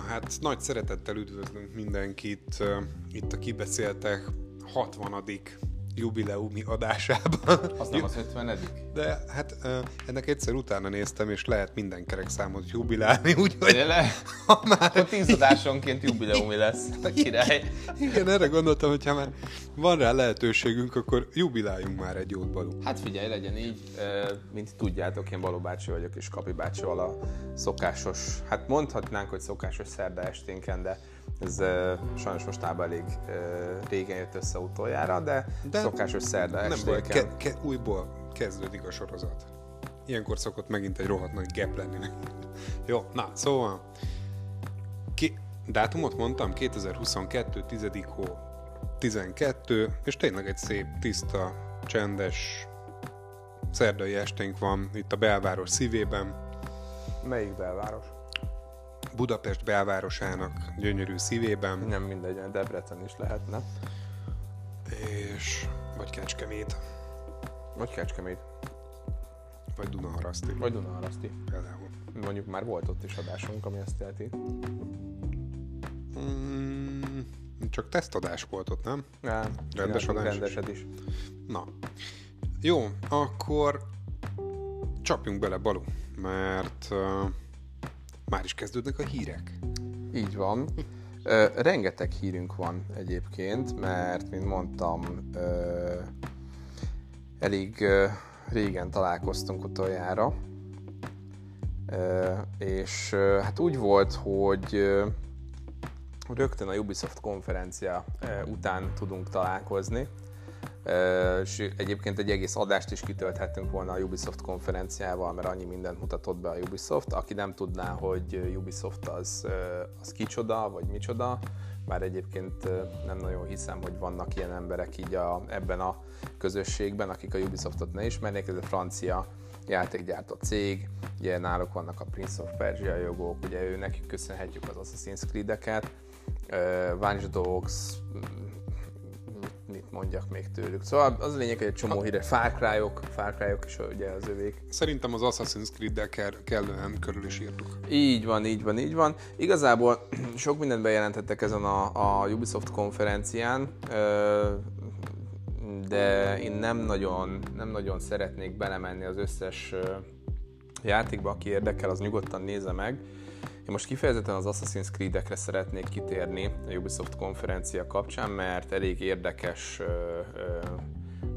Hát nagy szeretettel üdvözlünk mindenkit itt a Kibeszéltek 60 jubileumi adásában. Az nem az 50 De hát ennek egyszer utána néztem, és lehet minden kerek számot jubilálni, úgyhogy... Ha már... Akkor tíz adásonként jubileumi lesz a király. Igen, erre gondoltam, hogy ha már van rá lehetőségünk, akkor jubiláljunk már egy jót, Balú. Hát figyelj, legyen így, mint tudjátok, én Baló bácsi vagyok, és Kapi bácsival a szokásos, hát mondhatnánk, hogy szokásos szerda esténken, de ez sajnos mostában elég régen jött össze utoljára, de, de szokásos szerda Nem baj, ke- ke- újból kezdődik a sorozat. Ilyenkor szokott megint egy rohadt nagy gap lenni. Jó, na, szóval ki, dátumot mondtam, 2022, 10. hó, 12, és tényleg egy szép, tiszta, csendes szerdai esténk van itt a belváros szívében. Melyik belváros? Budapest belvárosának gyönyörű szívében. Nem mindegy, Debrecen is lehetne. És... vagy Kecskemét. Vagy Kecskemét. Vagy Dunaharaszti. Vagy Dunaharaszti. Például. Mondjuk már volt ott is adásunk, ami ezt jelenti. Mm, csak tesztadás volt ott, nem? Nem. Rendes adás rendeset is. Na. Jó, akkor csapjunk bele, Balu, mert uh, már is kezdődnek a hírek. Így van. Ö, rengeteg hírünk van egyébként, mert, mint mondtam, ö, elég ö, régen találkoztunk utoljára, ö, és ö, hát úgy volt, hogy ö, rögtön a Ubisoft konferencia ö, után tudunk találkozni, és egyébként egy egész adást is kitölthettünk volna a Ubisoft konferenciával, mert annyi mindent mutatott be a Ubisoft. Aki nem tudná, hogy Ubisoft az, az kicsoda, vagy micsoda, bár egyébként nem nagyon hiszem, hogy vannak ilyen emberek így a, ebben a közösségben, akik a Ubisoftot ne ismernék, ez a francia játékgyártó cég, ugye náluk vannak a Prince of Persia jogok, ugye ő nekik köszönhetjük az Assassin's Creed-eket, Watch Dogs, mondjak még tőlük. Szóval az a lényeg, hogy egy csomó híre, Far Cry-ok, Far Cry-ok is ugye az övék. Szerintem az Assassin's Creed-del kell, kellően körül is írtuk. Így van, így van, így van. Igazából sok mindent bejelentettek ezen a, a Ubisoft konferencián, de én nem nagyon, nem nagyon szeretnék belemenni az összes játékba, aki érdekel, az nyugodtan nézze meg. Én most kifejezetten az Assassin's Creed-ekre szeretnék kitérni a Ubisoft konferencia kapcsán, mert elég érdekes ö, ö,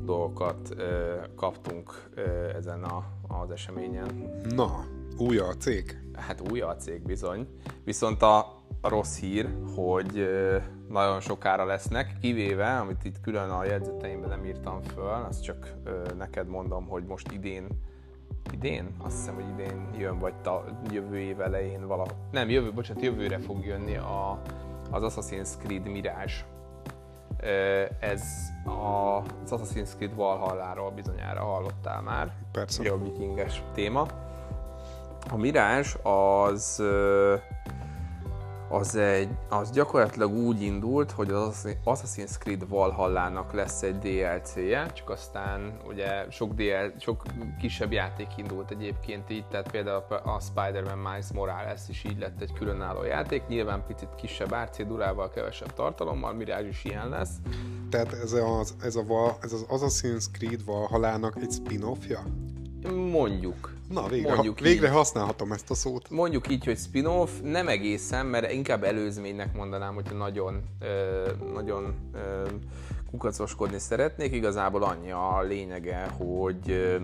dolgokat ö, kaptunk ö, ezen a, az eseményen. Na, új a cég? Hát új a cég bizony. Viszont a, a rossz hír, hogy ö, nagyon sokára lesznek, kivéve, amit itt külön a jegyzeteimben nem írtam föl, azt csak ö, neked mondom, hogy most idén idén, azt hiszem, hogy idén jön, vagy ta, jövő év elején vala. Nem, jövő, bocsánat, jövőre fog jönni a, az Assassin's Creed Mirage. Ez a, az Assassin's Creed Valhalláról bizonyára hallottál már. Persze. A vikinges téma. A Mirage az az, egy, az gyakorlatilag úgy indult, hogy az Assassin's Creed Valhallának lesz egy DLC-je, csak aztán ugye sok, DL, sok kisebb játék indult egyébként így, tehát például a Spider-Man Miles Morales is így lett egy különálló játék, nyilván picit kisebb árcédurával, kevesebb tartalommal, Mirage is ilyen lesz. Tehát ez az, ez, a, ez az Assassin's Creed Valhallának egy spin-offja? Mondjuk. Na, végre, Mondjuk ha, végre így, használhatom ezt a szót. Mondjuk így, hogy spin-off, nem egészen, mert inkább előzménynek mondanám, hogyha nagyon, ö, nagyon ö, kukacoskodni szeretnék. Igazából annyi a lényege, hogy ö,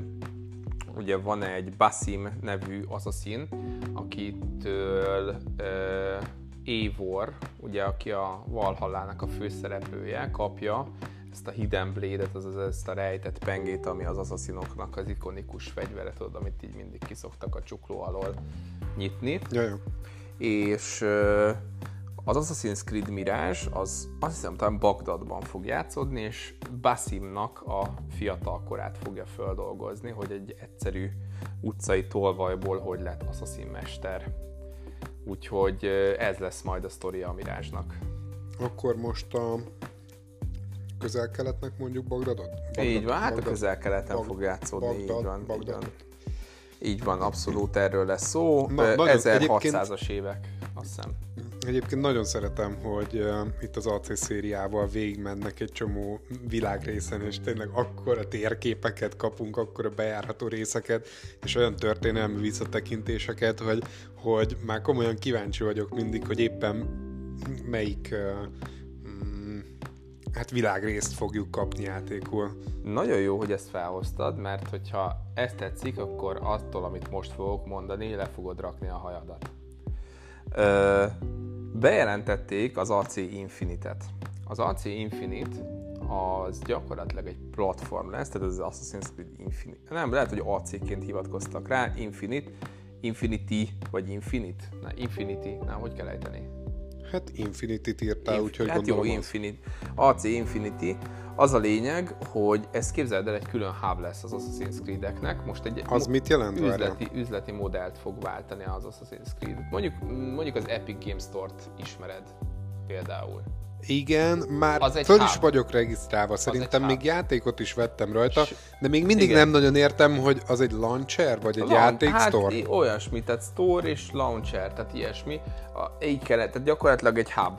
ugye van egy Basim nevű assassin, akitől ö, Évor, ugye, aki a Valhallának a főszereplője, kapja ezt a Hidden Blade-et, azaz ezt a rejtett pengét, ami az asszaszinoknak az ikonikus fegyvere, tudod, amit így mindig kiszoktak a csukló alól nyitni. Jaj. És az Assassin's Creed Mirage, az azt hiszem talán Bagdadban fog játszódni, és Basimnak a fiatal korát fogja földolgozni, hogy egy egyszerű utcai tolvajból hogy lett Assassin mester. Úgyhogy ez lesz majd a sztoria a Mirage-nak. Akkor most a közel-keletnek mondjuk Bagdadot? Bagdad, így van, hát Bagdad, a közel-keleten Bag, fog játszódni, Bagdad, így van. Bagdad. Így van. Így van, abszolút erről lesz szó. Na, 1600-as évek, azt hiszem. Egyébként nagyon szeretem, hogy uh, itt az AC szériával végigmennek egy csomó világrészen, és tényleg akkora térképeket kapunk, akkora bejárható részeket, és olyan történelmi visszatekintéseket, hogy, hogy már komolyan kíváncsi vagyok mindig, hogy éppen melyik uh, hát világrészt fogjuk kapni játékul. Nagyon jó, hogy ezt felhoztad, mert hogyha ezt tetszik, akkor attól, amit most fogok mondani, le fogod rakni a hajadat. Ö, bejelentették az AC Infinite-et. Az AC Infinite az gyakorlatilag egy platform lesz, tehát az Assassin's Creed Infinite. Nem, lehet, hogy AC-ként hivatkoztak rá, Infinite, Infinity, vagy Infinite? Na, Infinity, na, hogy kell ejteni? Hát Infinity-t írtál, Inf- úgyhogy hát gondolom jó, Infinity. AC Infinity. Az a lényeg, hogy ez képzeld el, egy külön hub lesz az Assassin's Creed-eknek. Most egy az mit jelent? Üzleti, üzleti modellt fog váltani az Assassin's Creed. Mondjuk, mondjuk az Epic Games Store-t ismered például. Igen, már az föl is vagyok regisztrálva, szerintem még játékot is vettem rajta, de még mindig Igen. nem nagyon értem, hogy az egy launcher, vagy egy játék hát store? olyasmi, tehát store és launcher, tehát ilyesmi. Így kellett, tehát gyakorlatilag egy hub.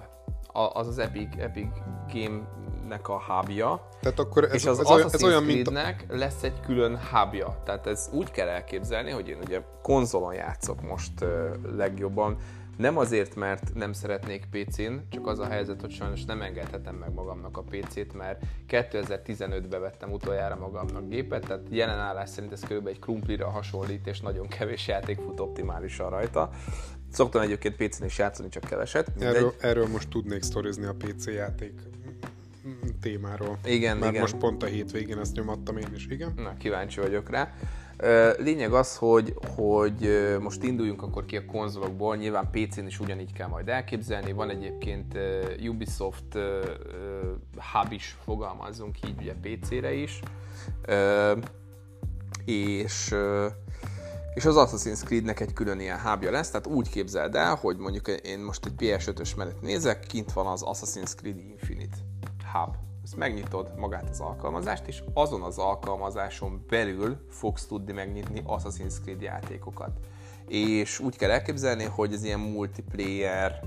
Az az Epic, Epic Game-nek a hubja. Tehát akkor ez, és az ez, olyan, ez olyan, mint a... lesz egy külön hubja. Tehát ez úgy kell elképzelni, hogy én ugye konzolon játszok most uh, legjobban, nem azért, mert nem szeretnék PC-n, csak az a helyzet, hogy sajnos nem engedhetem meg magamnak a PC-t, mert 2015-ben vettem utoljára magamnak gépet, tehát jelen állás szerint ez kb. egy krumplira hasonlít, és nagyon kevés játék fut optimálisan rajta. Szoktam egyébként PC-n is játszani, csak keveset. Erről, erről most tudnék sztorizni a PC játék témáról. Igen, Mert igen. most pont a hétvégén ezt nyomattam én is, igen. Na, kíváncsi vagyok rá. Lényeg az, hogy, hogy most induljunk akkor ki a konzolokból, nyilván PC-n is ugyanígy kell majd elképzelni, van egyébként Ubisoft hub is, fogalmazzunk így ugye PC-re is, és és az Assassin's Creed-nek egy külön ilyen hubja lesz, tehát úgy képzeld el, hogy mondjuk én most egy PS5-ös mellett nézek, kint van az Assassin's Creed Infinite hub ezt megnyitod magát az alkalmazást, és azon az alkalmazáson belül fogsz tudni megnyitni Assassin's Creed játékokat. És úgy kell elképzelni, hogy ez ilyen multiplayer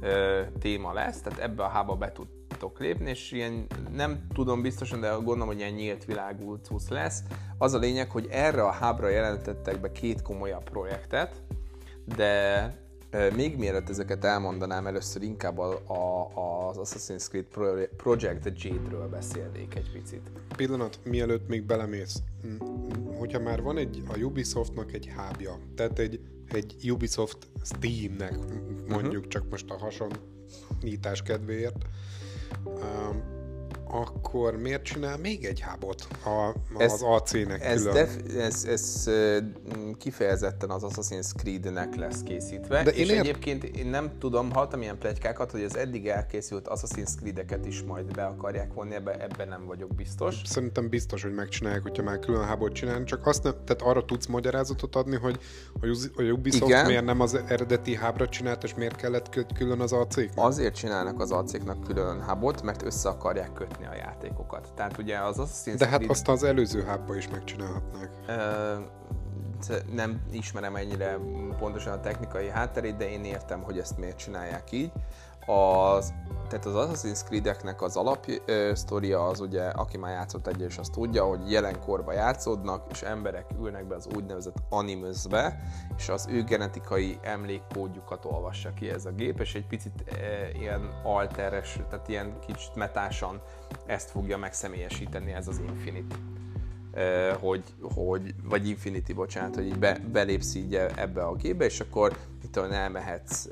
ö, téma lesz, tehát ebbe a hába be tudtok lépni, és ilyen nem tudom biztosan, de gondolom, hogy ilyen nyílt világú cucc lesz. Az a lényeg, hogy erre a hábra jelentettek be két komolyabb projektet, de még mielőtt ezeket elmondanám, először inkább a, a, az Assassin's Creed Project Jade-ről beszélnék egy picit. Pillanat, mielőtt még belemész. Hogyha már van egy, a Ubisoftnak egy hábja, tehát egy, egy Ubisoft Steamnek, mondjuk uh-huh. csak most a hasonlítás kedvéért, akkor miért csinál még egy hubot a, ez, az AC-nek ez, külön? Def, ez, ez kifejezetten az Assassin's Creed-nek lesz készítve, De és én ért... egyébként én nem tudom, hallottam ilyen plegykákat, hogy az eddig elkészült Assassin's Creed-eket is majd be akarják vonni, ebben ebbe nem vagyok biztos. Szerintem biztos, hogy megcsinálják, hogyha már külön hubot csinálni, csak azt nem, tehát arra tudsz magyarázatot adni, hogy a Ubisoft Igen. miért nem az eredeti hubra csinált, és miért kellett külön az ac Azért csinálnak az ac külön hubot, mert össze akarják kötni a játékokat. Tehát ugye az Assassin's De hát Creed... azt az előző hubba is megcsinálhatnák. Ö, nem ismerem ennyire pontosan a technikai hátterét, de én értem, hogy ezt miért csinálják így. Az, tehát az Assassin's Creed-eknek az alapsztoria az ugye, aki már játszott egyet, és azt tudja, hogy jelenkorban játszódnak, és emberek ülnek be az úgynevezett animusbe, és az ő genetikai emlékkódjukat olvassa ki ez a gép, és egy picit e, ilyen alteres, tehát ilyen kicsit metásan ezt fogja megszemélyesíteni ez az Infinity. Hogy, hogy, vagy Infinity, bocsánat, hogy így be, belépsz így ebbe a gépbe, és akkor itt elmehetsz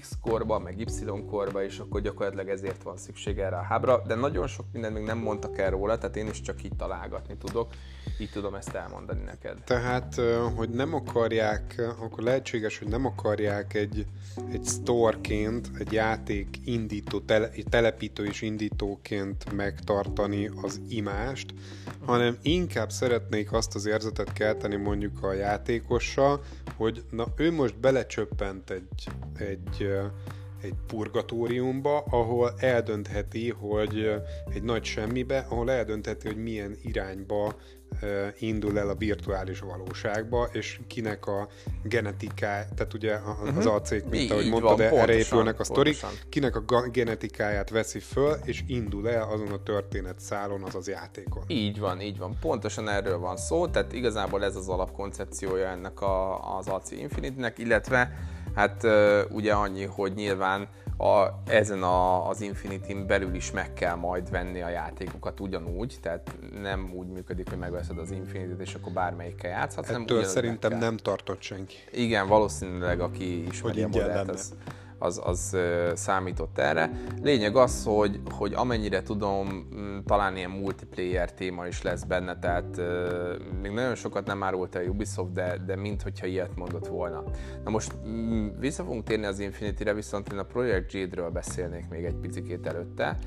X korba, meg Y korba, és akkor gyakorlatilag ezért van szükség erre a hábra, de nagyon sok mindent még nem mondtak el róla, tehát én is csak itt találgatni tudok, így tudom ezt elmondani neked. Tehát, hogy nem akarják, akkor lehetséges, hogy nem akarják egy, egy storeként, egy játék indító, tele, telepítő és indítóként megtartani az imást, hanem inkább szeretnék azt az érzetet kelteni mondjuk a játékossal, hogy na ő most belecsöppent egy, egy, egy purgatóriumba, ahol eldöntheti, hogy egy nagy semmibe, ahol eldöntheti, hogy milyen irányba indul el a virtuális valóságba, és kinek a genetikája, tehát ugye az uh-huh. Mhm. acék, mint így, ahogy mondtad, van, erre épülnek a sztorik, kinek a genetikáját veszi föl, és indul el azon a történet szálon, az az játékon. Így van, így van. Pontosan erről van szó, tehát igazából ez az alapkoncepciója ennek a, az AC Infinity-nek, illetve hát ugye annyi, hogy nyilván a, ezen a, az Infinity-n belül is meg kell majd venni a játékokat ugyanúgy, tehát nem úgy működik, hogy megveszed az Infinity-t, és akkor bármelyikkel játszhatsz. Ettől szerintem nem tartott senki. Igen, valószínűleg aki ismeri hogy a modellt, az, az, az számított erre. Lényeg az, hogy, hogy amennyire tudom, talán ilyen multiplayer téma is lesz benne, tehát még nagyon sokat nem árult el Ubisoft, de, de minthogyha ilyet mondott volna. Na most vissza fogunk térni az Infinity-re, viszont én a Project Jade-ről beszélnék még egy picit előtte.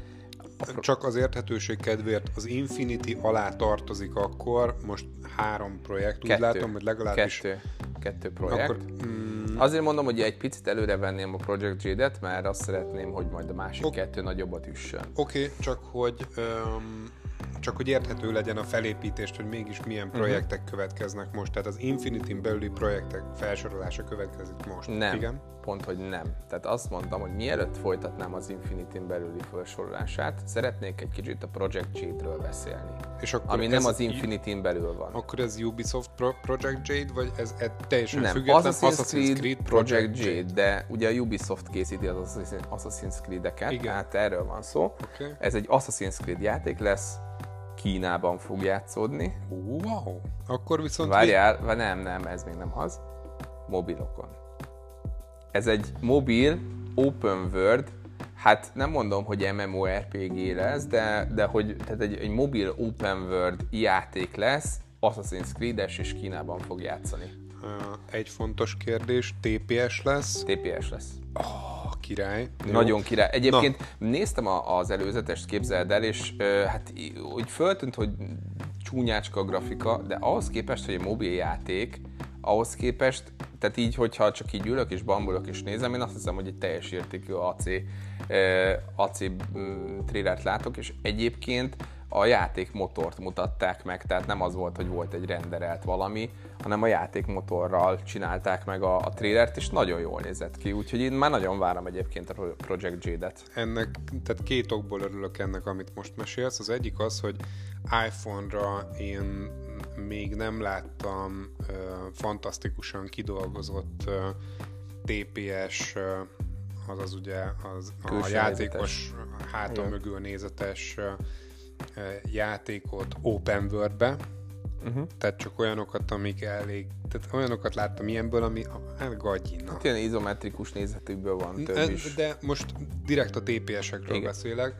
Csak az érthetőség kedvéért az Infinity alá tartozik akkor, most három projekt, kettő, úgy látom, hogy legalábbis... Kettő, kettő projekt. Akkor, mm, Azért mondom, hogy egy picit előre venném a Project Jade-et, mert azt szeretném, hogy majd a másik okay. kettő nagyobbat üssön. Oké, okay, csak hogy um, csak hogy érthető legyen a felépítést, hogy mégis milyen mhm. projektek uh-huh. következnek most. Tehát az Infinity-n belüli projektek felsorolása következik most. Nem, Igen? pont, hogy nem. Tehát azt mondtam, hogy mielőtt folytatnám az Infinity-n belüli felsorolását, szeretnék egy kicsit a Project Jade-ről beszélni. És akkor ami nem az Infinity-n belül van. Akkor ez Ubisoft Pro- Project Jade, vagy ez, ez teljesen nem, független Assassin's, Assassin's Creed, Creed Project, Project Jade, Jade, de ugye a Ubisoft készíti az Assassin's Creed-eket, Igen. tehát erről van szó. Okay. Ez egy Assassin's Creed játék lesz, Kínában fog játszódni. Wow! Akkor viszont... Várjál, vi- nem, nem, ez még nem az. Mobilokon. Ez egy mobil, open world, hát nem mondom, hogy MMORPG lesz, de, de hogy tehát egy, egy mobil open world játék lesz, Assassin's Creed-es és Kínában fog játszani. Egy fontos kérdés, TPS lesz? TPS lesz. Oh, király. Jó. Nagyon király. Egyébként Na. néztem a, az előzetest, képzeld el, és uh, hát úgy föltűnt, hogy csúnyácska a grafika, de ahhoz képest, hogy egy mobil játék, ahhoz képest, tehát így, hogyha csak így ülök és bambulok és nézem, én azt hiszem, hogy egy teljes értékű AC, AC trélert látok, és egyébként a játékmotort mutatták meg, tehát nem az volt, hogy volt egy renderelt valami, hanem a játékmotorral csinálták meg a, a trailert, és nagyon jól nézett ki, úgyhogy én már nagyon várom egyébként a Project Jade-et. Ennek, tehát két okból örülök ennek, amit most mesélsz. Az egyik az, hogy iPhone-ra én még nem láttam uh, fantasztikusan kidolgozott uh, TPS uh, azaz ugye az, a játékos hátam mögül nézetes játékot open world-be, uh-huh. tehát csak olyanokat, amik elég, tehát olyanokat láttam ilyenből, ami hát gagyina. Hát ilyen izometrikus nézetükből van több is. De most direkt a TPS-ekről Igen. beszélek.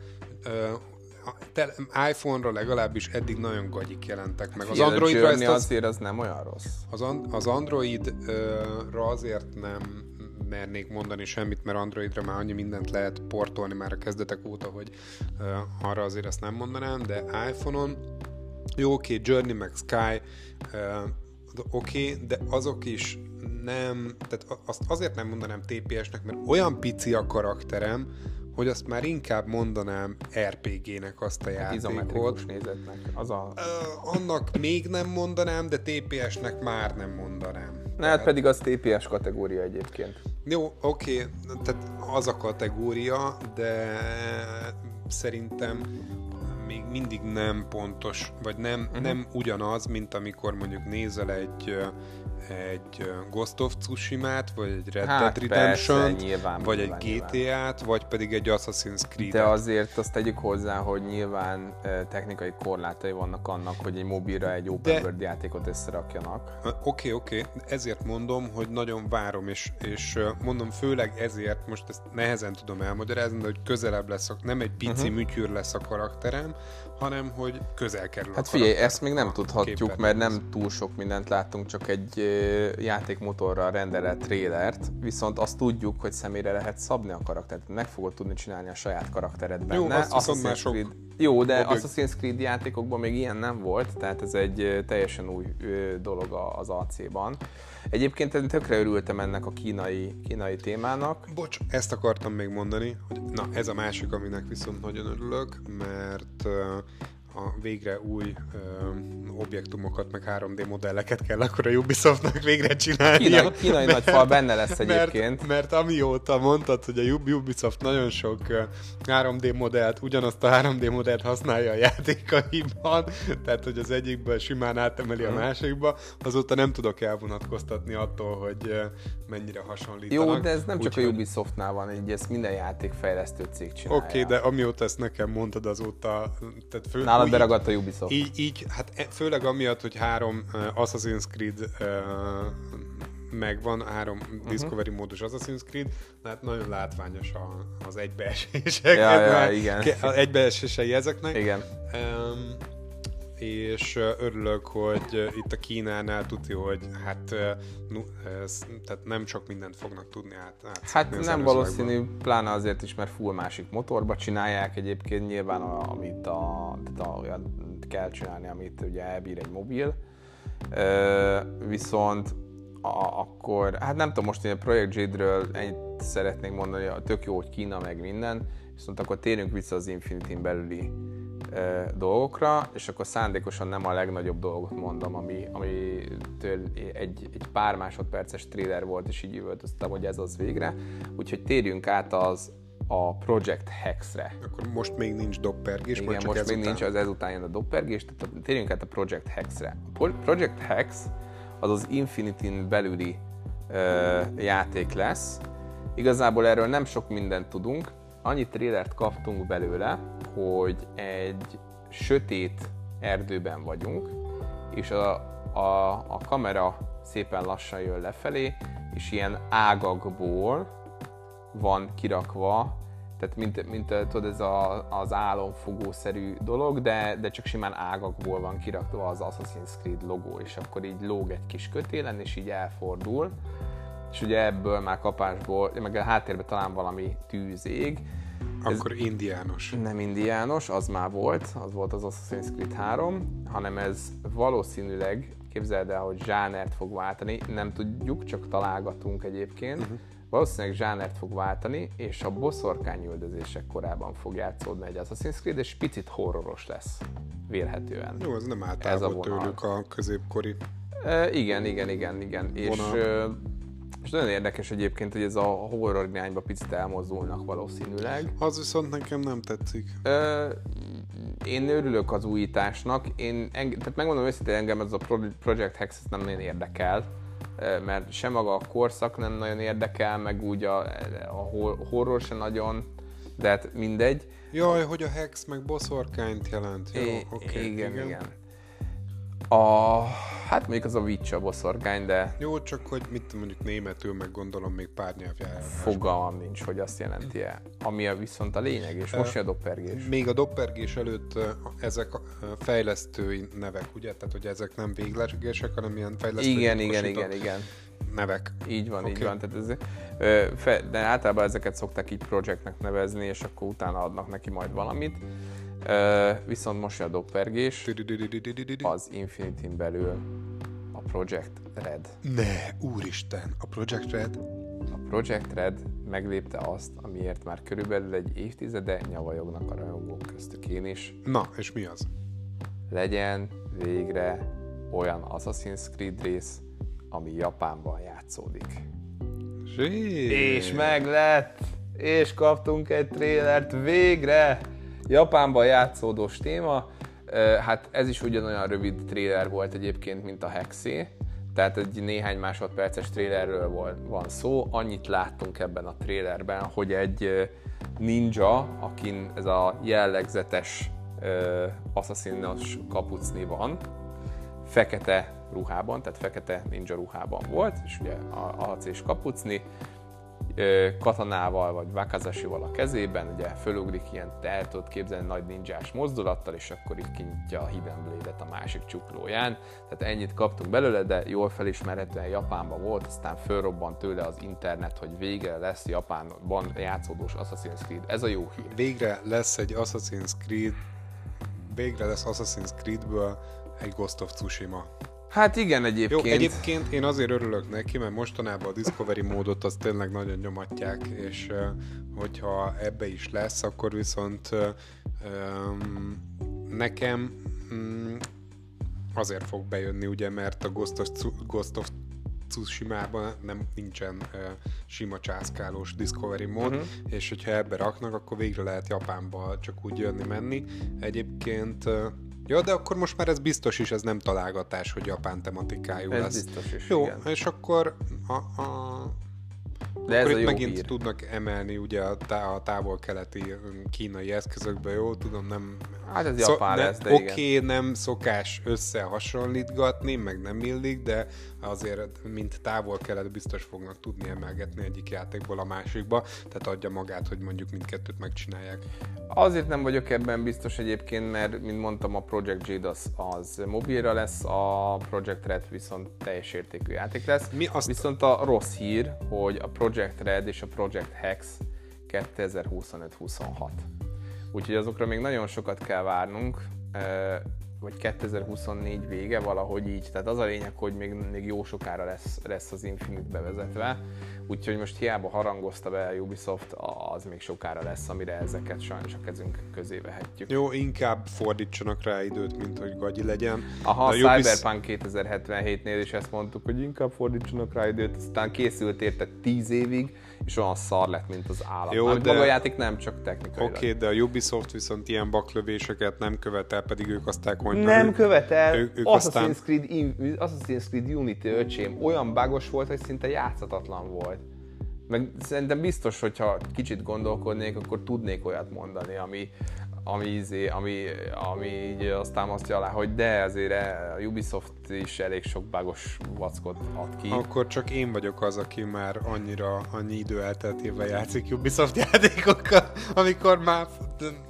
Te, iPhone-ra legalábbis eddig nagyon gagyik jelentek meg. Az Androidra ezt az, azért az nem olyan rossz. Az, az Androidra azért nem mernék mondani semmit, mert Androidra már annyi mindent lehet portolni már a kezdetek óta, hogy uh, arra azért ezt nem mondanám, de iPhone-on jó, oké, okay, Journey meg Sky, uh, oké, okay, de azok is nem, tehát azt azért nem mondanám TPS-nek, mert olyan pici a karakterem, hogy azt már inkább mondanám RPG-nek azt a hát játékot. nézetnek. Az a... Uh, annak még nem mondanám, de TPS-nek már nem mondanám. Na hát pedig az TPS kategória egyébként. Jó, oké, okay, tehát az a kategória, de szerintem még mindig nem pontos, vagy nem, uh-huh. nem ugyanaz, mint amikor mondjuk nézel egy egy Ghost of Tsushima-t, vagy egy Red hát Dead redemption vagy egy GTA-t, vagy pedig egy Assassin's Creed-et. De azért azt tegyük hozzá, hogy nyilván technikai korlátai vannak annak, hogy egy mobilra egy open De... world játékot összerakjanak. Oké, okay, oké, okay. ezért mondom, hogy nagyon várom, és, és mondom főleg ezért, most ezt nehezen tudom elmagyarázni, de hogy közelebb lesz, nem egy pici uh-huh. műtyűr lesz a karakterem, hanem hogy közel kerül Hát figyelj, ezt még nem tudhatjuk, mert nem túl sok mindent láttunk, csak egy játékmotorral rendelett trélert, viszont azt tudjuk, hogy személyre lehet szabni a karaktert, meg fogod tudni csinálni a saját karaktered benne. Jó, azt Assassin's már sok Creed... Jó, de objekt... Assassin's Creed játékokban még ilyen nem volt, tehát ez egy teljesen új dolog az AC-ban. Egyébként én tökre örültem ennek a kínai, kínai témának. Bocs, ezt akartam még mondani, hogy na ez a másik, aminek viszont nagyon örülök, mert a végre új ö, objektumokat, meg 3D modelleket kell akkor a Ubisoftnak végre csinálni. Kínai, kínai nagy fal benne lesz egyébként. Mert, mert amióta mondtad, hogy a Ubisoft nagyon sok 3D modellt, ugyanazt a 3D modellt használja a játékaiban, tehát hogy az egyikből simán átemeli a mhm. másikba, azóta nem tudok elvonatkoztatni attól, hogy mennyire hasonlítanak. Jó, de ez nem csak Úgy, a Ubisoftnál van, így ezt minden játékfejlesztő cég csinálja. Oké, okay, de amióta ezt nekem mondtad azóta... Tehát fő, Nálad beragadt a Ubisoft. Így, így, hát e, főleg amiatt, hogy három uh, Assassin's Creed uh, megvan, három uh-huh. Discovery módus Assassin's Creed, hát nagyon látványos a, az egybeesések. Ja, ja, igen. Az egybeesései ezeknek. Igen. Um, és örülök, hogy itt a Kínánál tudja, hogy hát tehát nem csak mindent fognak tudni át. át hát nem valószínű, pláne azért is, mert full másik motorba csinálják egyébként nyilván, a, amit a, tehát a, olyan kell csinálni, amit ugye elbír egy mobil. Ö, viszont a, akkor, hát nem tudom, most én a Project Jade-ről ennyit szeretnék mondani, tök jó, hogy Kína meg minden, viszont akkor térjünk vissza az Infinity-n belüli dolgokra, és akkor szándékosan nem a legnagyobb dolgot mondom, ami, ami egy, egy pár másodperces trailer volt, és így üvöltöztem, hogy ez az végre. Úgyhogy térjünk át az a Project Hex-re. Akkor most még nincs doppergés, Igen, csak most ezután. még nincs, az ezután jön a doppergés, tehát térjünk át a Project Hex-re. A Project Hex az az Infinity-n belüli ö, játék lesz. Igazából erről nem sok mindent tudunk, annyi trélert kaptunk belőle, hogy egy sötét erdőben vagyunk, és a, a, a kamera szépen lassan jön lefelé, és ilyen ágakból van kirakva, tehát mint, mint tudod, ez a, az álomfogószerű dolog, de, de csak simán ágakból van kirakva az Assassin's Creed logó, és akkor így lóg egy kis kötélen, és így elfordul, és ugye ebből már kapásból, meg a háttérben talán valami tűz ég. Akkor ez indiános. Nem indiános, az már volt, az volt az Assassin's Creed 3, hanem ez valószínűleg, képzeld el, hogy zsánert fog váltani, nem tudjuk, csak találgatunk egyébként, uh-huh valószínűleg zsánert fog váltani, és a boszorkányüldözések korában fog játszódni egy Assassin's Creed, és picit horroros lesz, vélhetően. Jó, ez nem általában tőlük a középkori e, Igen, igen, igen, igen. És, és nagyon érdekes egyébként, hogy ez a horror irányba picit elmozdulnak valószínűleg. Az viszont nekem nem tetszik. E, én örülök az újításnak. Én, enge, tehát megmondom őszintén, engem ez a Project Hex nem nagyon érdekel mert sem maga a korszak nem nagyon érdekel, meg úgy a, a horror se nagyon, de hát mindegy. Jaj, hogy a hex meg boszorkányt jelent. Jó, é, okay, igen, igen, igen. A, hát mondjuk az a Witch a boszorkány, de... Jó, csak hogy mit mondjuk németül, meg gondolom még pár nyelvjárás. Fogalmam nincs, hogy azt jelenti -e. Ami a viszont a lényeg, és most uh, a doppergés. Még a doppergés előtt ezek fejlesztői nevek, ugye? Tehát, hogy ezek nem véglegesek, hanem ilyen fejlesztői Igen, igen, igen, igen. Nevek. Így van, okay. így van. Tehát ez, de általában ezeket szokták így projektnek nevezni, és akkor utána adnak neki majd valamit. Viszont most a doppergés az Infinity-n belül a Project Red. Ne, úristen, a Project Red? A Project Red meglépte azt, amiért már körülbelül egy évtizede nyavajognak a rajongók köztük én is. Na, és mi az? Legyen végre olyan Assassin's Creed rész, ami Japánban játszódik. Zsír. És meg lett! És kaptunk egy trélert végre! Japánban játszódós téma, hát ez is ugyanolyan rövid trailer volt egyébként, mint a Hexé, tehát egy néhány másodperces trailerről van szó, annyit láttunk ebben a trailerben, hogy egy ninja, akin ez a jellegzetes asszasszinos kapucni van, fekete ruhában, tehát fekete ninja ruhában volt, és ugye a, a és kapucni, katanával vagy wakazashival a kezében, ugye fölugrik ilyen, el tudod képzelni nagy ninjás mozdulattal, és akkor így kinyitja a Hidden Blade-et a másik csuklóján. Tehát ennyit kaptunk belőle, de jól felismerhetően Japánban volt, aztán fölrobbant tőle az internet, hogy végre lesz Japánban játszódós Assassin's Creed. Ez a jó hír. Végre lesz egy Assassin's Creed, végre lesz Assassin's Creedből egy Ghost of Tsushima. Hát igen, egyébként. Jó, egyébként én azért örülök neki, mert mostanában a Discovery módot az tényleg nagyon nyomatják, és hogyha ebbe is lesz, akkor viszont um, nekem mm, azért fog bejönni, ugye, mert a Ghost of, Ghost of Tsushima-ban nem nincsen uh, sima császkálós Discovery mód, uh-huh. és hogyha ebbe raknak, akkor végre lehet Japánba csak úgy jönni-menni. Egyébként uh, jó, de akkor most már ez biztos is, ez nem találgatás, hogy japán tematikájú Ez lesz. biztos is, Jó, igen. és akkor a, a, De ez akkor itt megint hír. tudnak emelni ugye a, tá- a távol-keleti mm, kínai eszközökbe, jó, tudom, nem... Hát ez japán ne- lesz, de igen. Oké, nem szokás összehasonlítgatni, meg nem illik, de azért, mint távol-kelet biztos fognak tudni emelgetni egyik játékból a másikba, tehát adja magát, hogy mondjuk mindkettőt megcsinálják. Azért nem vagyok ebben biztos egyébként, mert, mint mondtam, a Project Jade az, az mobilra lesz, a Project Red viszont teljes értékű játék lesz. Mi azt- Viszont a rossz hír, hogy a Project Red és a Project Hex 2025-26. Úgyhogy azokra még nagyon sokat kell várnunk, vagy 2024 vége, valahogy így. Tehát az a lényeg, hogy még, még jó sokára lesz, lesz az Infinite bevezetve. Úgyhogy most hiába harangozta be a Ubisoft, az még sokára lesz, amire ezeket sajnos a kezünk közé vehetjük. Jó, inkább fordítsanak rá időt, mint hogy gagyi legyen. Aha, a De a Ubis- Cyberpunk 2077-nél is ezt mondtuk, hogy inkább fordítsanak rá időt, aztán készült érte 10 évig, és olyan szar lett, mint az állat. Jó, Jó, de- maga a játék nem csak technikai. Oké, okay, de a Ubisoft viszont ilyen baklövéseket nem követel, pedig ők aztán hogy Nem követel. ők- ők Assassin's, aztán- Creed, In- Assassin's Creed Unity öcsém olyan bugos volt, hogy szinte játszhatatlan volt. Meg szerintem biztos, hogyha kicsit gondolkodnék, akkor tudnék olyat mondani, ami, ami, izé, ami, ami így azt támasztja alá, hogy de azért a Ubisoft is elég sok bugos vackot ad ki. Akkor csak én vagyok az, aki már annyira, annyi idő elteltével játszik Ubisoft játékokkal, amikor már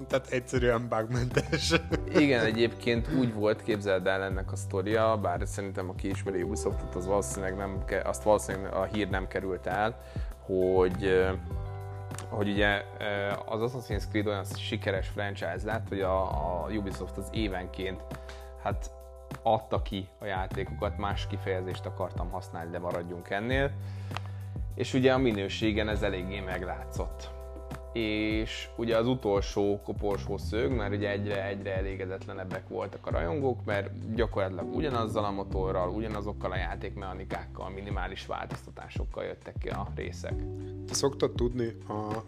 tehát egyszerűen bugmentes. Igen, egyébként úgy volt, képzeld el ennek a sztoria, bár szerintem aki ismeri Ubisoftot, az valószínűleg nem, azt valószínűleg a hír nem került el, hogy hogy ugye az Assassin's Creed olyan sikeres franchise lett, hogy a, a Ubisoft az évenként hát adta ki a játékokat, más kifejezést akartam használni, de maradjunk ennél. És ugye a minőségen ez eléggé meglátszott és ugye az utolsó koporsó szög, mert ugye egyre, egyre elégedetlenebbek voltak a rajongók, mert gyakorlatilag ugyanazzal a motorral, ugyanazokkal a játékmechanikákkal, minimális változtatásokkal jöttek ki a részek. Te szoktad tudni, a,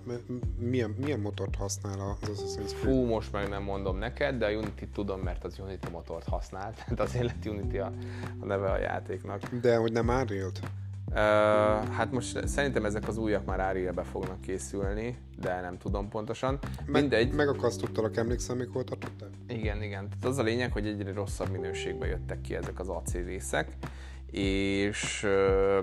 milyen, milyen motort használ az Assassin's Creed? Fú, most meg nem mondom neked, de a Unity tudom, mert az Unity motort használ, tehát azért lett Unity a, a neve a játéknak. De hogy nem Unreal-t? Uh, hát most szerintem ezek az újak már Arielbe fognak készülni, de nem tudom pontosan. Meg, Mindegy. Megakasztottalak, emlékszem, mikor tartottál? Igen, igen. Tehát az a lényeg, hogy egyre rosszabb minőségben jöttek ki ezek az AC részek, és ö,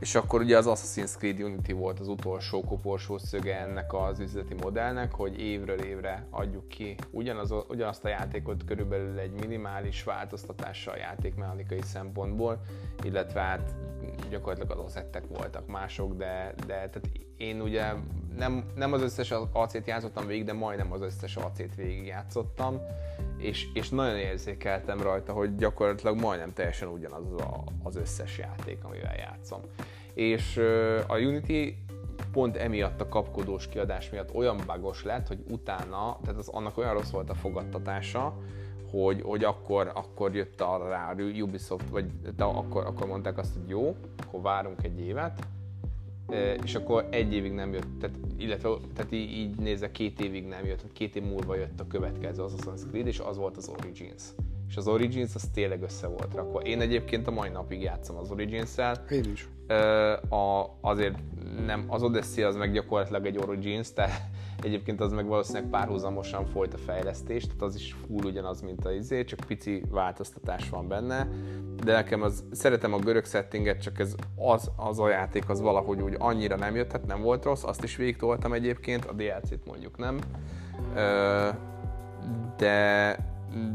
és akkor ugye az Assassin's Creed Unity volt az utolsó koporsó szöge ennek az üzleti modellnek, hogy évről évre adjuk ki ugyanaz, ugyanazt a játékot körülbelül egy minimális változtatással játékmechanikai szempontból, illetve hát gyakorlatilag az assettek voltak mások, de, de tehát én ugye nem, nem az összes AC-t játszottam végig, de majdnem az összes AC-t végig játszottam, és, és nagyon érzékeltem rajta, hogy gyakorlatilag majdnem teljesen ugyanaz a, az összes játék, amivel játszom. És a Unity pont emiatt a kapkodós kiadás miatt olyan bagos lett, hogy utána, tehát az, annak olyan rossz volt a fogadtatása, hogy, hogy akkor, akkor jött arra rá a Ubisoft, vagy de akkor, akkor mondták azt, hogy jó, akkor várunk egy évet, és akkor egy évig nem jött, tehát, illetve tehát így, így nézve két évig nem jött, két év múlva jött a következő az Assassin's Creed, és az volt az Origins. És az Origins az tényleg össze volt rakva. Én egyébként a mai napig játszom az Origins-szel, Én is. A, azért nem, az Odyssey az meg gyakorlatilag egy Origins, tehát egyébként az meg valószínűleg párhuzamosan folyt a fejlesztés, tehát az is full ugyanaz, mint a izé, csak pici változtatás van benne, de nekem az, szeretem a görög settinget, csak ez az, az a játék az valahogy úgy annyira nem jött, hát nem volt rossz, azt is végigtoltam egyébként, a DLC-t mondjuk nem, Ö, de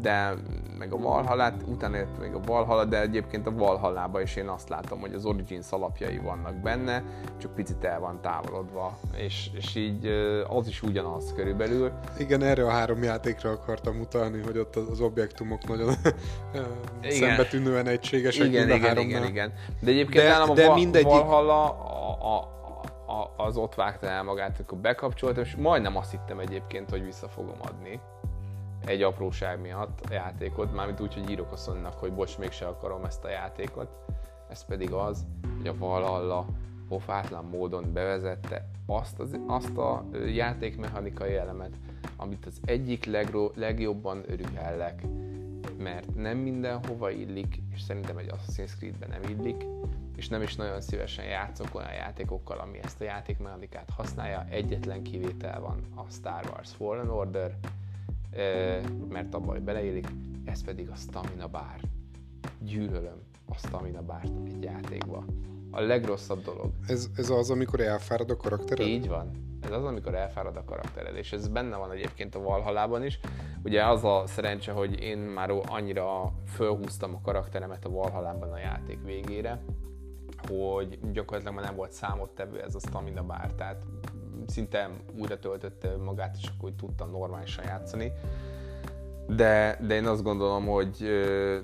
de meg a Valhalla, utána jött még a Valhalla, de egyébként a Valhallába is én azt látom, hogy az Origins alapjai vannak benne, csak picit el van távolodva, és, és így az is ugyanaz körülbelül. Igen, erre a három játékra akartam utalni, hogy ott az objektumok nagyon szembetűnően egységesek igen, mind a igen, háromnál. igen, igen. De egyébként De- nálam a de Val- mindegyik- Valhalla a, a, a, az ott vágta el magát, akkor bekapcsoltam, és majdnem azt hittem egyébként, hogy vissza fogom adni. Egy apróság miatt a játékot, mármint úgy, hogy írok a Sonynak, hogy bocs, mégse akarom ezt a játékot. Ez pedig az, hogy a Valhalla pofátlan módon bevezette azt, az, azt a játékmechanikai elemet, amit az egyik legro, legjobban örühellek, mert nem mindenhova illik, és szerintem egy Assassin's Creed-ben nem illik, és nem is nagyon szívesen játszok olyan játékokkal, ami ezt a játékmechanikát használja. Egyetlen kivétel van a Star Wars Fallen Order, mert abban beleélik, ez pedig a stamina bar. Gyűlölöm a stamina bárt egy játékba. A legrosszabb dolog. Ez, ez az, amikor elfárad a karaktered? Így van. Ez az, amikor elfárad a karaktered, és ez benne van egyébként a Valhalában is. Ugye az a szerencse, hogy én már annyira fölhúztam a karakteremet a Valhalában a játék végére, hogy gyakorlatilag már nem volt számottevő ez a stamina bár, tehát szinte újra töltötte magát, és akkor tudtam normálisan játszani. De, de én azt gondolom, hogy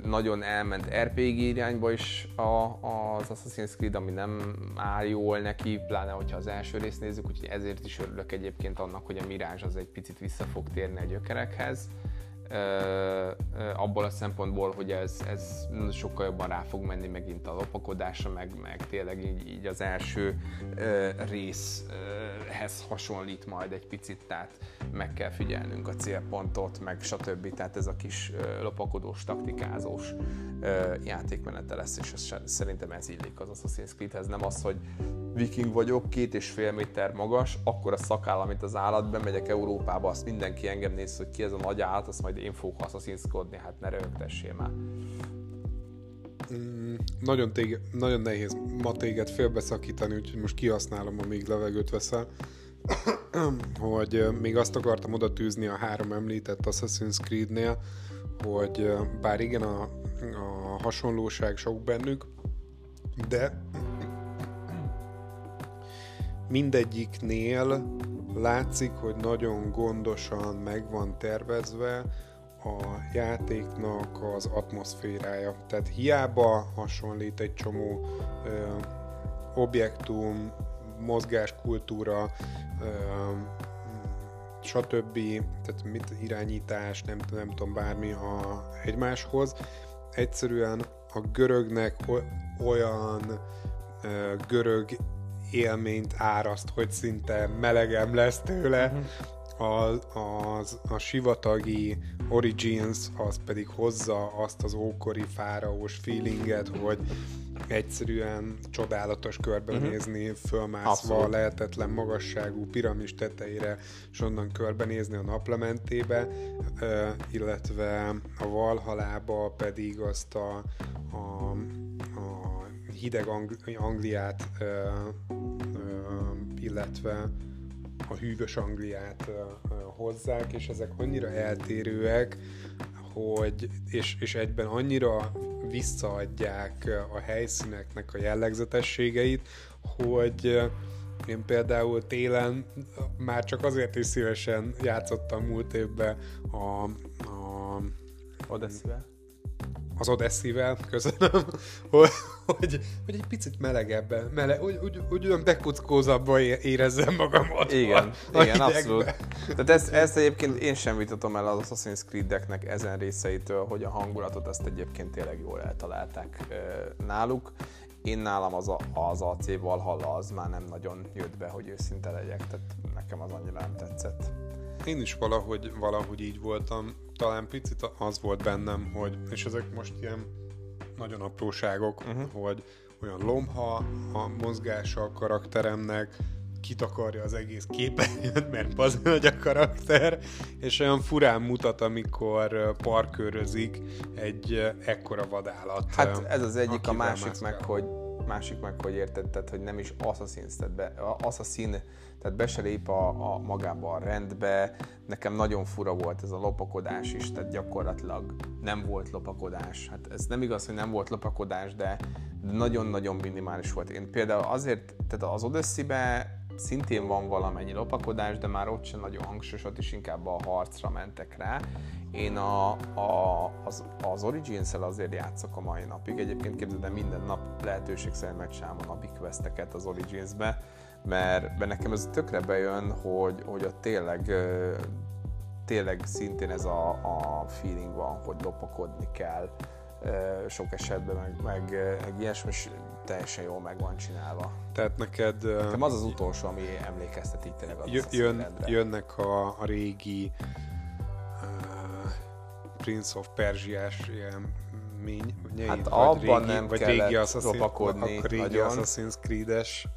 nagyon elment RPG irányba is a, az Assassin's Creed, ami nem áll jól neki, pláne hogyha az első részt nézzük, úgyhogy ezért is örülök egyébként annak, hogy a Mirage az egy picit vissza fog térni a gyökerekhez abból a szempontból, hogy ez, ez sokkal jobban rá fog menni megint a lopakodásra, meg, meg tényleg így, így az első részhez hasonlít majd egy picit, tehát meg kell figyelnünk a célpontot, meg stb. Tehát ez a kis lopakodós, taktikázós játékmenete lesz, és ez, szerintem ez illik az Assassin's Creedhez. Nem az, hogy viking vagyok, két és fél méter magas, akkor a szakáll, amit az állat, bemegyek Európába, azt mindenki engem néz, hogy ki ez a nagy állat, azt majd én fogok assassinszkodni, hát ne rögtessél már. Mm, nagyon, tége, nagyon nehéz ma téged félbeszakítani, úgyhogy most kihasználom, amíg levegőt veszel, hogy még azt akartam oda tűzni a három említett Assassin's Creed-nél, hogy bár igen, a, a hasonlóság sok bennük, de mindegyiknél látszik, hogy nagyon gondosan meg van tervezve a játéknak az atmoszférája. Tehát hiába hasonlít egy csomó ö, objektum, mozgáskultúra, ö, stb. Tehát mit irányítás, nem, nem tudom, bármi a egymáshoz. Egyszerűen a görögnek olyan ö, görög élményt áraszt, hogy szinte melegem lesz tőle. Uh-huh. A, az, a sivatagi Origins az pedig hozza azt az ókori fáraós feelinget, hogy egyszerűen csodálatos körbenézni, uh-huh. fölmászva Abszolút. lehetetlen magasságú piramis tetejére, és onnan körbenézni a naplementébe, illetve a Valhalába pedig azt a, a, a hideg Angli- Angliát, illetve a hűvös Angliát hozzák, és ezek annyira eltérőek, hogy, és, és egyben annyira visszaadják a helyszíneknek a jellegzetességeit, hogy én például télen már csak azért is szívesen játszottam múlt évben a, a Odesszivel az Odesszivel, köszönöm, hogy, hogy, hogy egy picit melegebben, mele, úgy, úgy, úgy olyan bekuckózabban érezzem magam ott. Igen, a, igen, abszolút. Tehát ezt, ezt egyébként én sem vitatom el az Assassin's Creed-eknek ezen részeitől, hogy a hangulatot ezt egyébként tényleg jól eltalálták náluk. Én nálam az, a, az AC Valhalla az már nem nagyon jött be, hogy őszinte legyek, tehát nekem az annyira nem tetszett. Én is valahogy, valahogy így voltam. Talán picit az volt bennem, hogy, és ezek most ilyen nagyon apróságok, uh-huh. hogy olyan lomha a mozgása a karakteremnek, kitakarja az egész képernyőt, mert az nagy a karakter, és olyan furán mutat, amikor parkőrözik egy ekkora vadállat. Hát ez az egyik, a másik meg, hogy másik meg, hogy érted, tehát, hogy nem is Assassin, tehát be, Assassin, tehát be se lép a, a magába a rendbe. Nekem nagyon fura volt ez a lopakodás is, tehát gyakorlatilag nem volt lopakodás. Hát ez nem igaz, hogy nem volt lopakodás, de nagyon-nagyon minimális volt. Én például azért, tehát az odyssey szintén van valamennyi lopakodás, de már ott sem nagyon hangsúlyos, ott is inkább a harcra mentek rá. Én a, a, az, az Origins-el azért játszok a mai napig. Egyébként képzeld, de minden nap lehetőség szerint megcsinálom a napi az Origins-be, mert, mert nekem ez tökre bejön, hogy, hogy ott tényleg tényleg szintén ez a, a feeling van, hogy lopakodni kell, sok esetben, meg, meg, meg ilyesmi, és teljesen jól meg van csinálva. Tehát neked... Nekem az az utolsó, ami emlékeztet így tényleg jön, Jönnek a, a régi uh, Prince of Persiás ilyen mény, hát vagy abban régi, nem vagy régi Assassin's, régi Assassin's Creed-es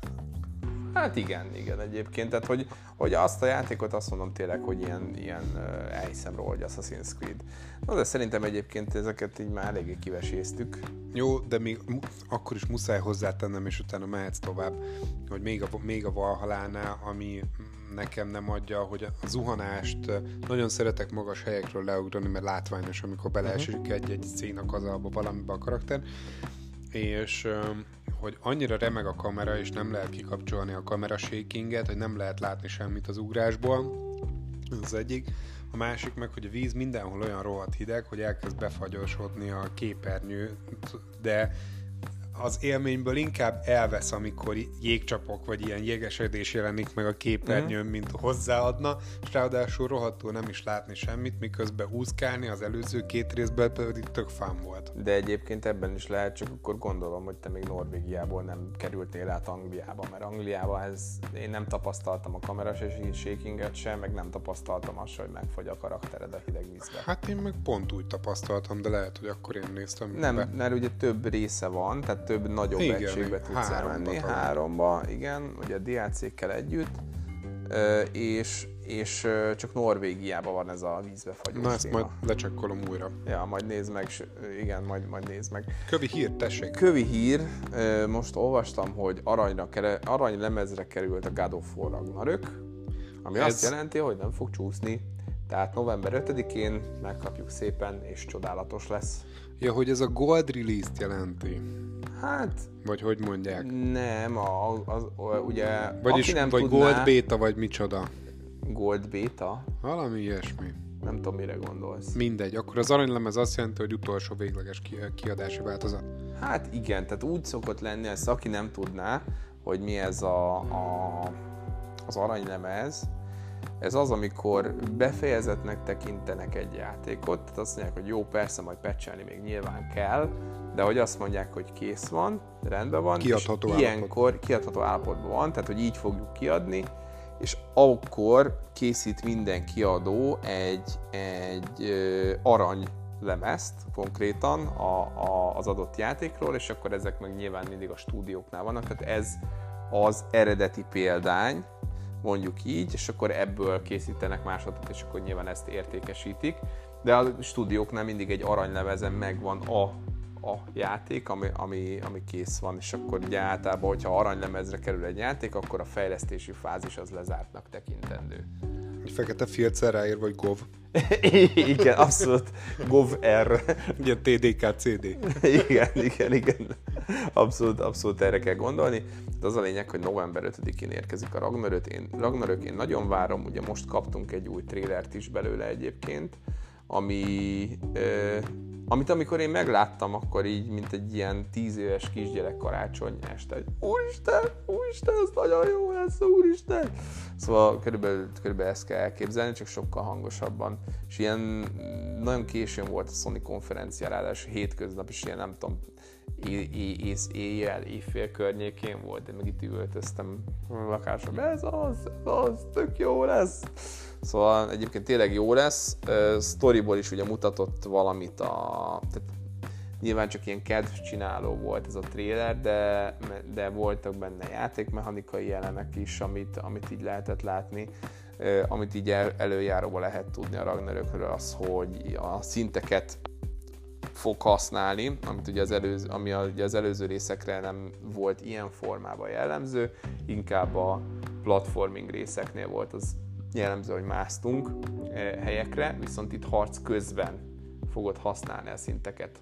Hát igen, igen egyébként. Tehát, hogy, hogy azt a játékot azt mondom tényleg, hogy ilyen, ilyen elhiszem róla, hogy Assassin's Creed. Na, de szerintem egyébként ezeket így már eléggé kiveséztük. Jó, de még akkor is muszáj hozzátennem, és utána mehetsz tovább, hogy még a, még a Valhalánál, ami nekem nem adja, hogy a zuhanást nagyon szeretek magas helyekről leugrani, mert látványos, amikor beleesik uh-huh. egy-egy szénak az abba valamibe a karakter, és hogy annyira remeg a kamera, és nem lehet kikapcsolni a kamera shakinget, hogy nem lehet látni semmit az ugrásból. Ez az egyik. A másik meg, hogy a víz mindenhol olyan rohadt hideg, hogy elkezd befagyosodni a képernyő, de az élményből inkább elvesz, amikor jégcsapok vagy ilyen jégesedés jelenik meg a képernyőn, mm. mint hozzáadna, és ráadásul rohadtul nem is látni semmit, miközben úszkálni az előző két részben pedig tök fán volt. De egyébként ebben is lehet, csak akkor gondolom, hogy te még Norvégiából nem kerültél át Angliába, mert Angliába ez, én nem tapasztaltam a kameras és shakinget sem, meg nem tapasztaltam azt, hogy megfogy a karaktered a hideg vízbe. Hát én meg pont úgy tapasztaltam, de lehet, hogy akkor én néztem. Nem, be. mert ugye több része van, tehát több nagyobb igen, egységbe tudsz elmenni, háromba, igen, ugye a DLC-kkel együtt, és, és csak Norvégiában van ez a vízbefagyó Na ezt majd lecsekkolom újra. Ja, majd nézd meg, igen, majd, majd nézd meg. Kövi hír, tessék. Kövi hír, most olvastam, hogy aranyra, aranylemezre került a God of War Ragnarök, ami ez... azt jelenti, hogy nem fog csúszni. Tehát november 5-én megkapjuk szépen, és csodálatos lesz. Ja, hogy ez a gold release-t jelenti. Hát... Vagy hogy mondják? Nem, a, az, az, ugye... Vagyis, aki nem vagy tudná, gold beta, vagy micsoda? Gold beta? Valami ilyesmi. Nem tudom, mire gondolsz. Mindegy. Akkor az aranylemez azt jelenti, hogy utolsó végleges kiadási változat. Hát igen, tehát úgy szokott lenni, ezt aki nem tudná, hogy mi ez a, a, az aranylemez, ez az, amikor befejezetnek tekintenek egy játékot, tehát azt mondják, hogy jó, persze, majd pecselni még nyilván kell, de hogy azt mondják, hogy kész van, rendben van, kiadható és ilyenkor kiadható állapotban van, tehát hogy így fogjuk kiadni, és akkor készít minden kiadó egy, egy arany lemezt konkrétan a, a, az adott játékról, és akkor ezek meg nyilván mindig a stúdióknál vannak, tehát ez az eredeti példány, mondjuk így, és akkor ebből készítenek másodat, és akkor nyilván ezt értékesítik. De a stúdióknál mindig egy aranylevezen megvan a, a játék, ami, ami, ami kész van, és akkor ugye általában, hogyha aranylemezre kerül egy játék, akkor a fejlesztési fázis az lezártnak tekintendő. Egy fekete filccel ráír, vagy GOV. igen, abszolút. GOV-R. Ilyen TDK, CD. igen, igen, igen. Abszolút, abszolút erre kell gondolni. De az a lényeg, hogy november 5-én érkezik a Ragnarök. Én, Ragnarök, én nagyon várom, ugye most kaptunk egy új trélert is belőle egyébként, ami ö, amit amikor én megláttam, akkor így, mint egy ilyen tíz éves kisgyerek karácsony este, hogy úristen, úristen, ez nagyon jó lesz, úristen. Szóval körülbelül, körülbelül ezt kell elképzelni, csak sokkal hangosabban. És ilyen nagyon későn volt a Sony konferencia, ráadásul hétköznap, és ilyen nem tudom, éjjel, éjfél környékén volt, de meg itt üvöltöztem a ez az, ez az, tök jó lesz. Szóval egyébként tényleg jó lesz. Storyból is ugye mutatott valamit a... Tehát nyilván csak ilyen kedvcsináló volt ez a trailer, de, de voltak benne játékmechanikai elemek is, amit, amit így lehetett látni. Amit így el, előjáróba lehet tudni a Ragnarökről, az, hogy a szinteket fog használni, amit ugye az előző, ami ugye az előző részekre nem volt ilyen formában jellemző, inkább a platforming részeknél volt az jellemző, hogy másztunk eh, helyekre, viszont itt harc közben fogod használni a szinteket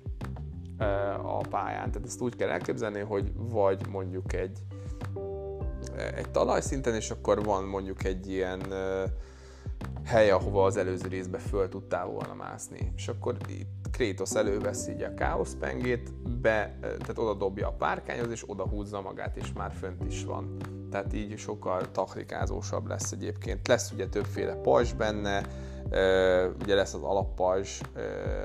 eh, a pályán. Tehát ezt úgy kell elképzelni, hogy vagy mondjuk egy, eh, egy talajszinten, és akkor van mondjuk egy ilyen hely, ahova az előző részbe föl tudtál volna mászni. És akkor itt Kratos előveszi így a káoszpengét, be, tehát oda dobja a párkányhoz, és oda húzza magát, és már fönt is van tehát így sokkal taktikázósabb lesz egyébként. Lesz ugye többféle pajzs benne, ugye lesz az alappajzs,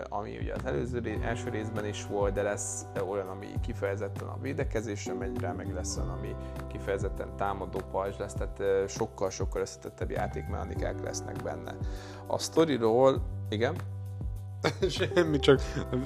ami ugye az előző első részben is volt, de lesz olyan, ami kifejezetten a védekezésre megy rá, meg lesz olyan, ami kifejezetten támadó pajzs lesz, tehát sokkal-sokkal összetettebb játékmechanikák lesznek benne. A sztoriról, igen? Semmi, csak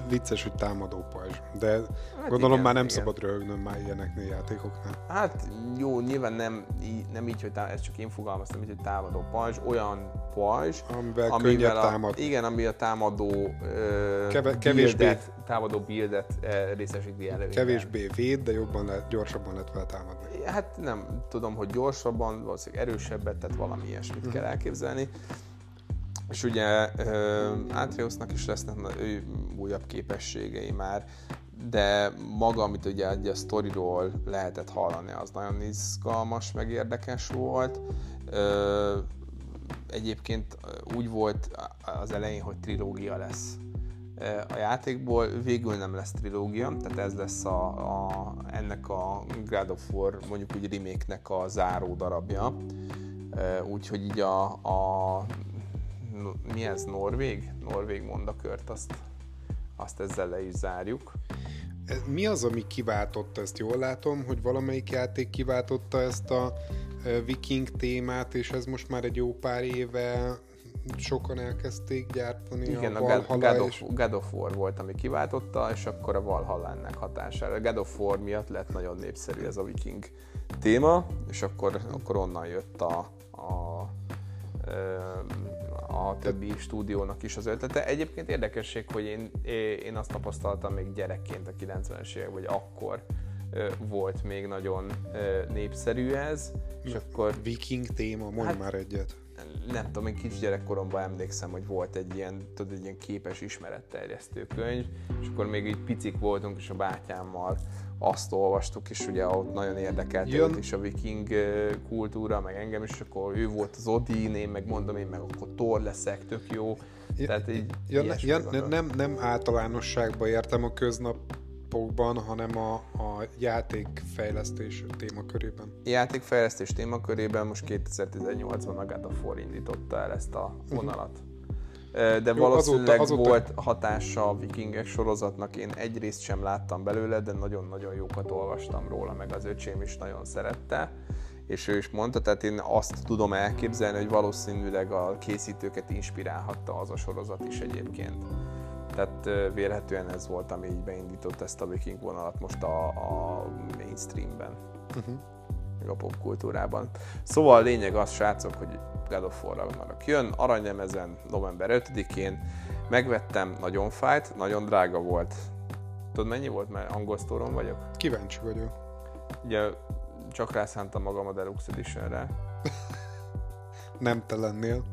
vicces, hogy támadó pajzs. De hát gondolom igen, már nem igen. szabad röhögnöm már ilyeneknél játékoknál. Hát jó, nyilván nem, nem így, hogy támadó, ez csak én fogalmaztam, így, hogy támadó pajzs, olyan pajzs, amivel, amivel a, támad. Igen, ami a támadó uh, Keve, kevésbé buildet, támadó buildet uh, részesíti előnyben. Kevésbé véd, de jobban lehet, gyorsabban lehet vele támadni. Hát nem tudom, hogy gyorsabban, valószínűleg erősebbet, tehát valami ilyesmit uh-huh. kell elképzelni. És ugye Atreusnak is lesznek újabb képességei már, de maga, amit ugye a sztoriról lehetett hallani, az nagyon izgalmas, meg érdekes volt. Egyébként úgy volt az elején, hogy trilógia lesz a játékból, végül nem lesz trilógia, tehát ez lesz a, a, ennek a God of War, mondjuk úgy remake-nek a záró darabja. Úgyhogy így a, a mi ez, Norvég? Norvég mondakört, azt, azt ezzel le is zárjuk. Mi az, ami kiváltotta ezt? Jól látom, hogy valamelyik játék kiváltotta ezt a viking témát, és ez most már egy jó pár éve sokan elkezdték gyártani Igen, a, a God, of, God of War volt, ami kiváltotta, és akkor a Valhalla ennek hatására. A God of War miatt lett nagyon népszerű ez a viking téma, és akkor, akkor onnan jött a, a a többi stúdiónak is az ötlete. Egyébként érdekesség, hogy én, én azt tapasztaltam még gyerekként a 90-es évek, vagy akkor volt még nagyon népszerű ez, és akkor... Viking téma, mondj hát, már egyet. Nem tudom, én kis gyerekkoromban emlékszem, hogy volt egy ilyen, tudod, egy ilyen képes ismeretterjesztő könyv, és akkor még így picik voltunk, és a bátyámmal azt olvastuk, és ugye ott nagyon érdekelt őt is a viking kultúra, meg engem is, akkor ő volt az Odin, én meg mondom, én meg akkor Thor leszek, tök jó. Tehát így ja, ja, nem, nem általánosságban értem a köznapokban, hanem a, a játékfejlesztés témakörében. Játékfejlesztés témakörében most 2018-ban a God of War indította el ezt a mhm. vonalat. Uh-huh de Jó, valószínűleg azóta, azóta... volt hatása a vikingek sorozatnak. Én egyrészt sem láttam belőle, de nagyon-nagyon jókat olvastam róla, meg az öcsém is nagyon szerette és ő is mondta, tehát én azt tudom elképzelni, hogy valószínűleg a készítőket inspirálhatta az a sorozat is egyébként. Tehát vélhetően ez volt, ami így beindított ezt a viking vonalat most a, a mainstreamben, uh-huh. Meg a popkultúrában. Szóval a lényeg az, srácok, hogy God of War Ragnarok jön, aranylemezen november 5-én, megvettem, nagyon fájt, nagyon drága volt. Tudod mennyi volt, mert angol vagyok? Kíváncsi vagyok. Ugye csak rászántam magam a Deluxe Editionre. Nem te lennél.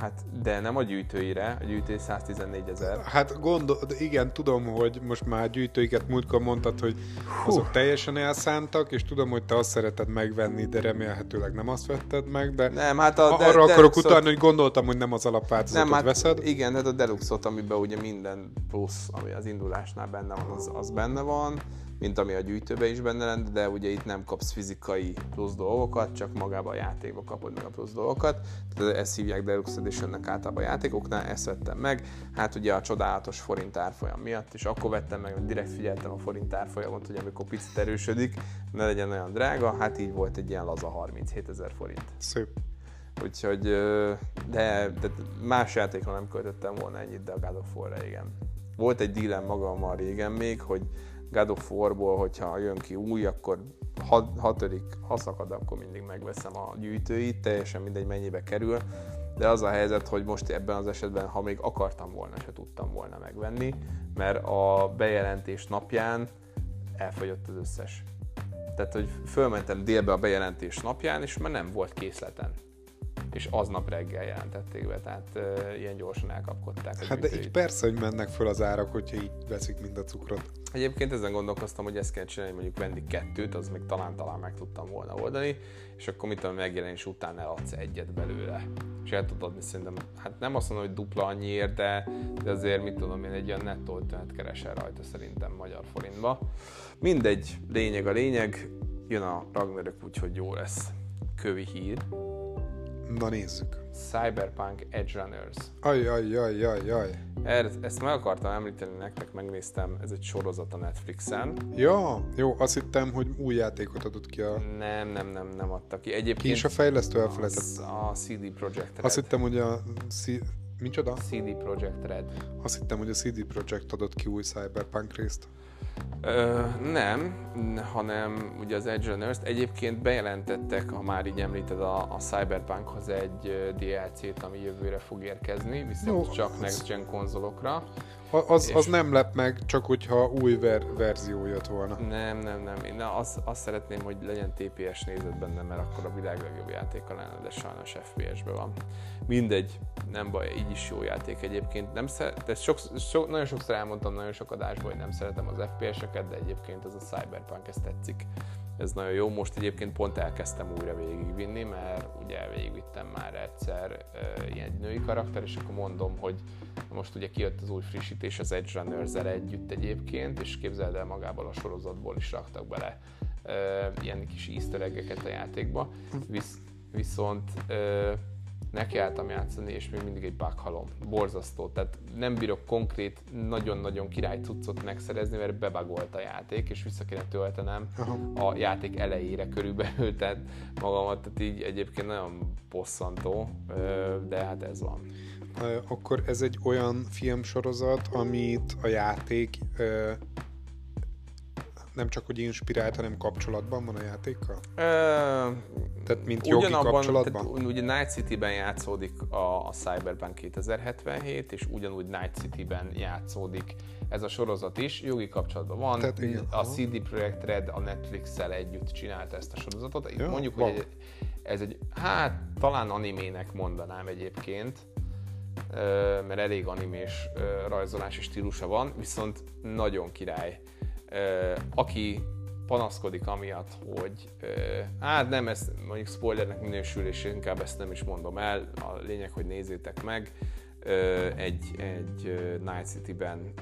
Hát, de nem a gyűjtőire, a gyűjtő 114 ezer. Hát gondol, igen, tudom, hogy most már gyűjtőiket múltkor mondtad, hogy Hú. azok teljesen elszántak, és tudom, hogy te azt szereted megvenni, de remélhetőleg nem azt vetted meg, de, nem, hát a, de arra de, akarok utalni, hogy gondoltam, hogy nem az alapváltozatot nem, hát, veszed. Igen, hát a Deluxe-ot, amiben ugye minden plusz, ami az indulásnál benne van, az, az benne van mint ami a gyűjtőben is benne lenne, de ugye itt nem kapsz fizikai plusz dolgokat, csak magába a játékba kapod meg a plusz dolgokat. Tehát ezt hívják Deluxe Editionnek általában a játékoknál, ezt vettem meg. Hát ugye a csodálatos forint árfolyam miatt, és akkor vettem meg, hogy direkt figyeltem a forint árfolyamot, hogy amikor picit erősödik, ne legyen olyan drága, hát így volt egy ilyen laza 37 ezer forint. Szép. Úgyhogy, de, de más játékra nem költöttem volna ennyit, de a God of War-ra igen. Volt egy dílem magammal régen még, hogy God of War-ból, hogyha jön ki új, akkor hat, hatodik, ha szakad, akkor mindig megveszem a gyűjtőit, teljesen mindegy mennyibe kerül, de az a helyzet, hogy most ebben az esetben, ha még akartam volna, se tudtam volna megvenni, mert a bejelentés napján elfogyott az összes. Tehát, hogy fölmentem délbe a bejelentés napján, és már nem volt készleten és aznap reggel jelentették be, tehát uh, ilyen gyorsan elkapkodták. Hát de így persze, hogy mennek föl az árak, hogyha így veszik mind a cukrot. Egyébként ezen gondolkoztam, hogy ezt kell csinálni, mondjuk venni kettőt, az még talán-talán meg tudtam volna oldani, és akkor mit tudom, megjelenés után eladsz egyet belőle. És el tudod adni szerintem, hát nem azt mondom, hogy dupla annyiért, de, de azért mit tudom én, egy olyan nettó 50 keresel rajta szerintem magyar forintba. Mindegy, lényeg a lényeg, jön a Ragnarök, úgyhogy jó lesz. kövi hír. Na nézzük. Cyberpunk Edge Runners. Aj, aj, aj, aj, aj. Erre, ezt meg akartam említeni nektek, megnéztem, ez egy sorozat a Netflixen. Ja, jó, azt hittem, hogy új játékot adott ki a... Nem, nem, nem, nem adta ki. Egyébként Ki is a fejlesztő elfelejtett. a CD Projekt Red. Azt hittem, hogy a... C... Micsoda? CD Projekt Red. Azt hittem, hogy a CD Projekt adott ki új Cyberpunk részt. Ö, nem, hanem ugye az Edge Runners-t egyébként bejelentettek, ha már így említed a, a Cyberpunkhoz egy DLC-t, ami jövőre fog érkezni, viszont Jó, csak Next Gen konzolokra. Az, az nem lep meg, csak hogyha új ver- verzió jött volna. Nem, nem, nem. Én azt, azt szeretném, hogy legyen TPS nézet benne, mert akkor a világ legjobb játéka lenne, de sajnos FPS-ben van. Mindegy, nem baj, így is jó játék egyébként. Nem szeret, de sok, sok, nagyon sokszor elmondtam nagyon sok adásban, hogy nem szeretem az FPS-eket, de egyébként ez a Cyberpunk, ez tetszik. Ez nagyon jó. Most egyébként pont elkezdtem újra végigvinni, mert ugye végigvittem már egyszer uh, ilyen női karakter, és akkor mondom, hogy most ugye kijött az új frissítés az Edge runners együtt egyébként, és képzeld el magából a sorozatból is raktak bele uh, ilyen kis easter a játékba. Visz, viszont uh, nekiálltam játszani, és még mindig egy bughalom. Borzasztó. Tehát nem bírok konkrét, nagyon-nagyon király cuccot megszerezni, mert bebagolt a játék, és vissza kéne töltenem Aha. a játék elejére körülbelül, tehát magamat, tehát így egyébként nagyon bosszantó, de hát ez van. Akkor ez egy olyan filmsorozat, amit a játék nem csak hogy inspirált, hanem kapcsolatban van a játékkal? Ö, Tehát mint jogi kapcsolatban? Tehát, ugye Night City-ben játszódik a, a Cyberpunk 2077, és ugyanúgy Night City-ben játszódik ez a sorozat is, jogi kapcsolatban van. Tehát igen, a aha. CD Projekt Red a Netflix-szel együtt csinálta ezt a sorozatot. Itt Ja, mondjuk, van. hogy ez egy, hát talán animének mondanám egyébként, mert elég animés rajzolási stílusa van, viszont nagyon király. Aki panaszkodik amiatt, hogy hát nem, ez mondjuk spoilernek minősül, és inkább ezt nem is mondom el, a lényeg, hogy nézzétek meg, egy, egy Night City-ben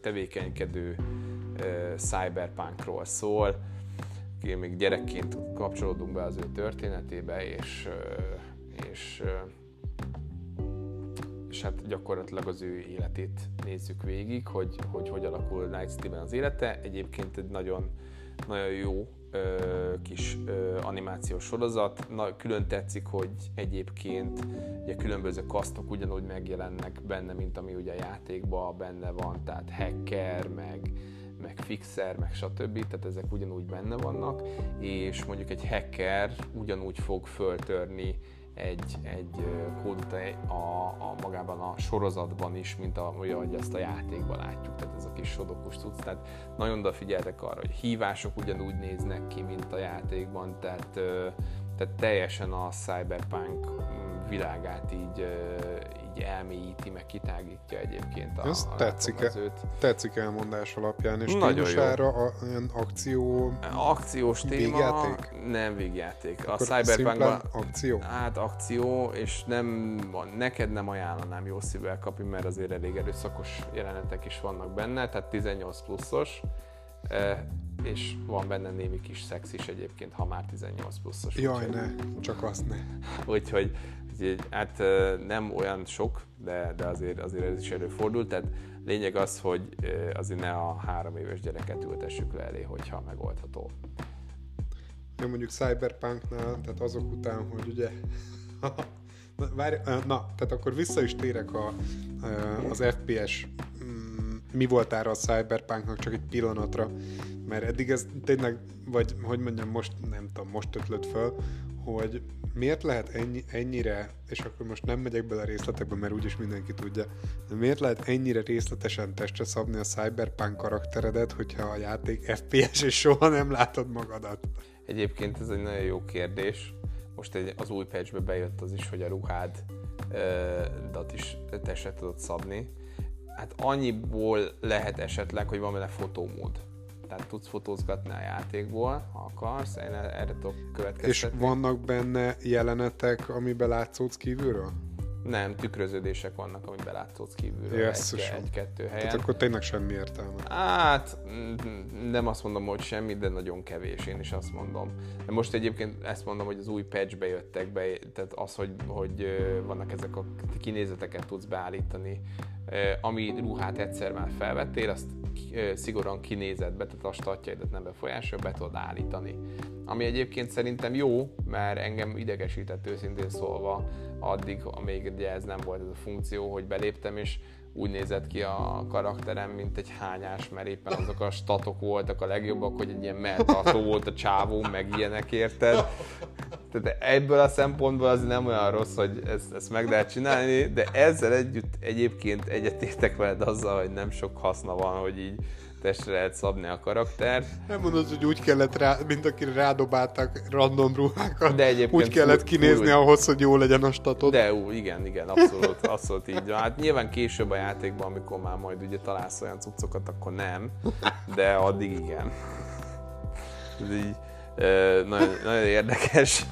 tevékenykedő cyberpunkról szól, még gyerekként kapcsolódunk be az ő történetébe, és, és, és hát gyakorlatilag az ő életét nézzük végig, hogy hogy, hogy alakul Night City-ben az élete. Egyébként egy nagyon, nagyon jó ö, kis ö, animációs sorozat. Na, külön tetszik, hogy egyébként ugye különböző kasztok ugyanúgy megjelennek benne, mint ami ugye a játékban benne van, tehát hacker, meg, meg fixer, meg stb. Tehát ezek ugyanúgy benne vannak, és mondjuk egy hacker ugyanúgy fog föltörni egy, egy kódot a, a, magában a sorozatban is, mint a, ugye, ahogy ezt a játékban látjuk, tehát ez a kis sodokus cucc. Tehát nagyon odafigyeltek arra, hogy hívások ugyanúgy néznek ki, mint a játékban, tehát, tehát teljesen a cyberpunk világát így, így elmélyíti, meg kitágítja egyébként a, Ez a látomezőt. Tetszik elmondás alapján, és Nagyon jó. stílusára a, olyan akció, Akciós téma, Végjáték? nem végjáték. A akkor Cyberpunkban szimplán akció. Hát akció, és nem, neked nem ajánlanám jó szívvel kapni, mert azért elég erőszakos jelenetek is vannak benne, tehát 18 pluszos, és van benne némi kis szex is egyébként, ha már 18 pluszos. Jaj, úgyhogy- ne, csak azt ne. Úgyhogy hát nem olyan sok, de, de azért, azért ez is előfordul, tehát lényeg az, hogy azért ne a három éves gyereket ültessük le elé, hogyha megoldható. Jó, mondjuk Cyberpunknál, tehát azok után, hogy ugye... na, várj, na, tehát akkor vissza is térek a, az FPS mi voltára a Cyberpunknak csak egy pillanatra, mert eddig ez tényleg, vagy hogy mondjam, most nem tudom, most ötlött föl, hogy miért lehet ennyi, ennyire, és akkor most nem megyek bele részletekbe, mert úgyis mindenki tudja, de miért lehet ennyire részletesen testre szabni a Cyberpunk karakteredet, hogyha a játék FPS, és soha nem látod magadat? Egyébként ez egy nagyon jó kérdés. Most egy, az új patchbe bejött az is, hogy a ruhád ö, dat is testre tudod szabni. Hát annyiból lehet esetleg, hogy van benne fotómód. Tehát tudsz fotózgatni a játékból, ha akarsz, én erre tudok És következtetni. vannak benne jelenetek, amiben látszódsz kívülről? Nem, tükröződések vannak, amit belátszódsz kívülről Jesszusom. egy, egy-kettő helyen. Tehát akkor tényleg semmi értelme. Hát, mm, nem azt mondom, hogy semmi, de nagyon kevés, én is azt mondom. De most egyébként ezt mondom, hogy az új patchbe jöttek be, tehát az, hogy, hogy vannak ezek a kinézeteket tudsz beállítani, ami ruhát egyszer már felvettél, azt ö, szigorúan kinézetbe, tehát a statjaidat nem befolyásolja, be tudod állítani. Ami egyébként szerintem jó, mert engem idegesített őszintén szólva addig, amíg ugye ez nem volt ez a funkció, hogy beléptem, és úgy nézett ki a karakterem, mint egy hányás, mert éppen azok a statok voltak a legjobbak, hogy egy ilyen melltartó volt a csávó, meg ilyenek érted. Tehát ebből a szempontból az nem olyan rossz, hogy ezt, ezt meg lehet csinálni, de ezzel együtt egyébként egyetértek veled azzal, hogy nem sok haszna van, hogy így testre lehet szabni a karaktert. Nem mondod, hogy úgy kellett rá, mint akire rádobáltak random ruhákat. De egyébként úgy kellett kinézni full- ahhoz, hogy jó legyen a statod. De ú, igen, igen, abszolút, abszolút így van. Hát nyilván később a játékban, amikor már majd ugye találsz olyan cuccokat, akkor nem, de addig igen. Ez így nagyon, nagyon érdekes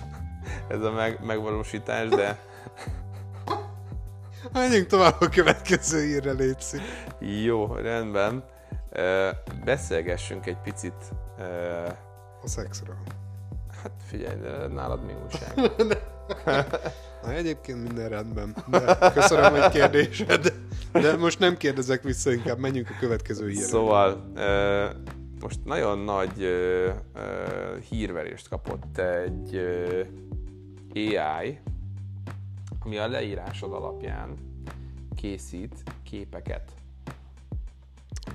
ez a meg, megvalósítás, de Menjünk tovább a következő írre, Léci. jó, rendben. Beszélgessünk egy picit. A szexről. hát figyelj, de nálad mi újság? Na, egyébként minden rendben. De köszönöm, hogy kérdésed. De most nem kérdezek vissza, inkább menjünk a következő hírre. Szóval most nagyon nagy ö, ö, hírverést kapott egy ö, AI, ami a leírásod alapján készít képeket.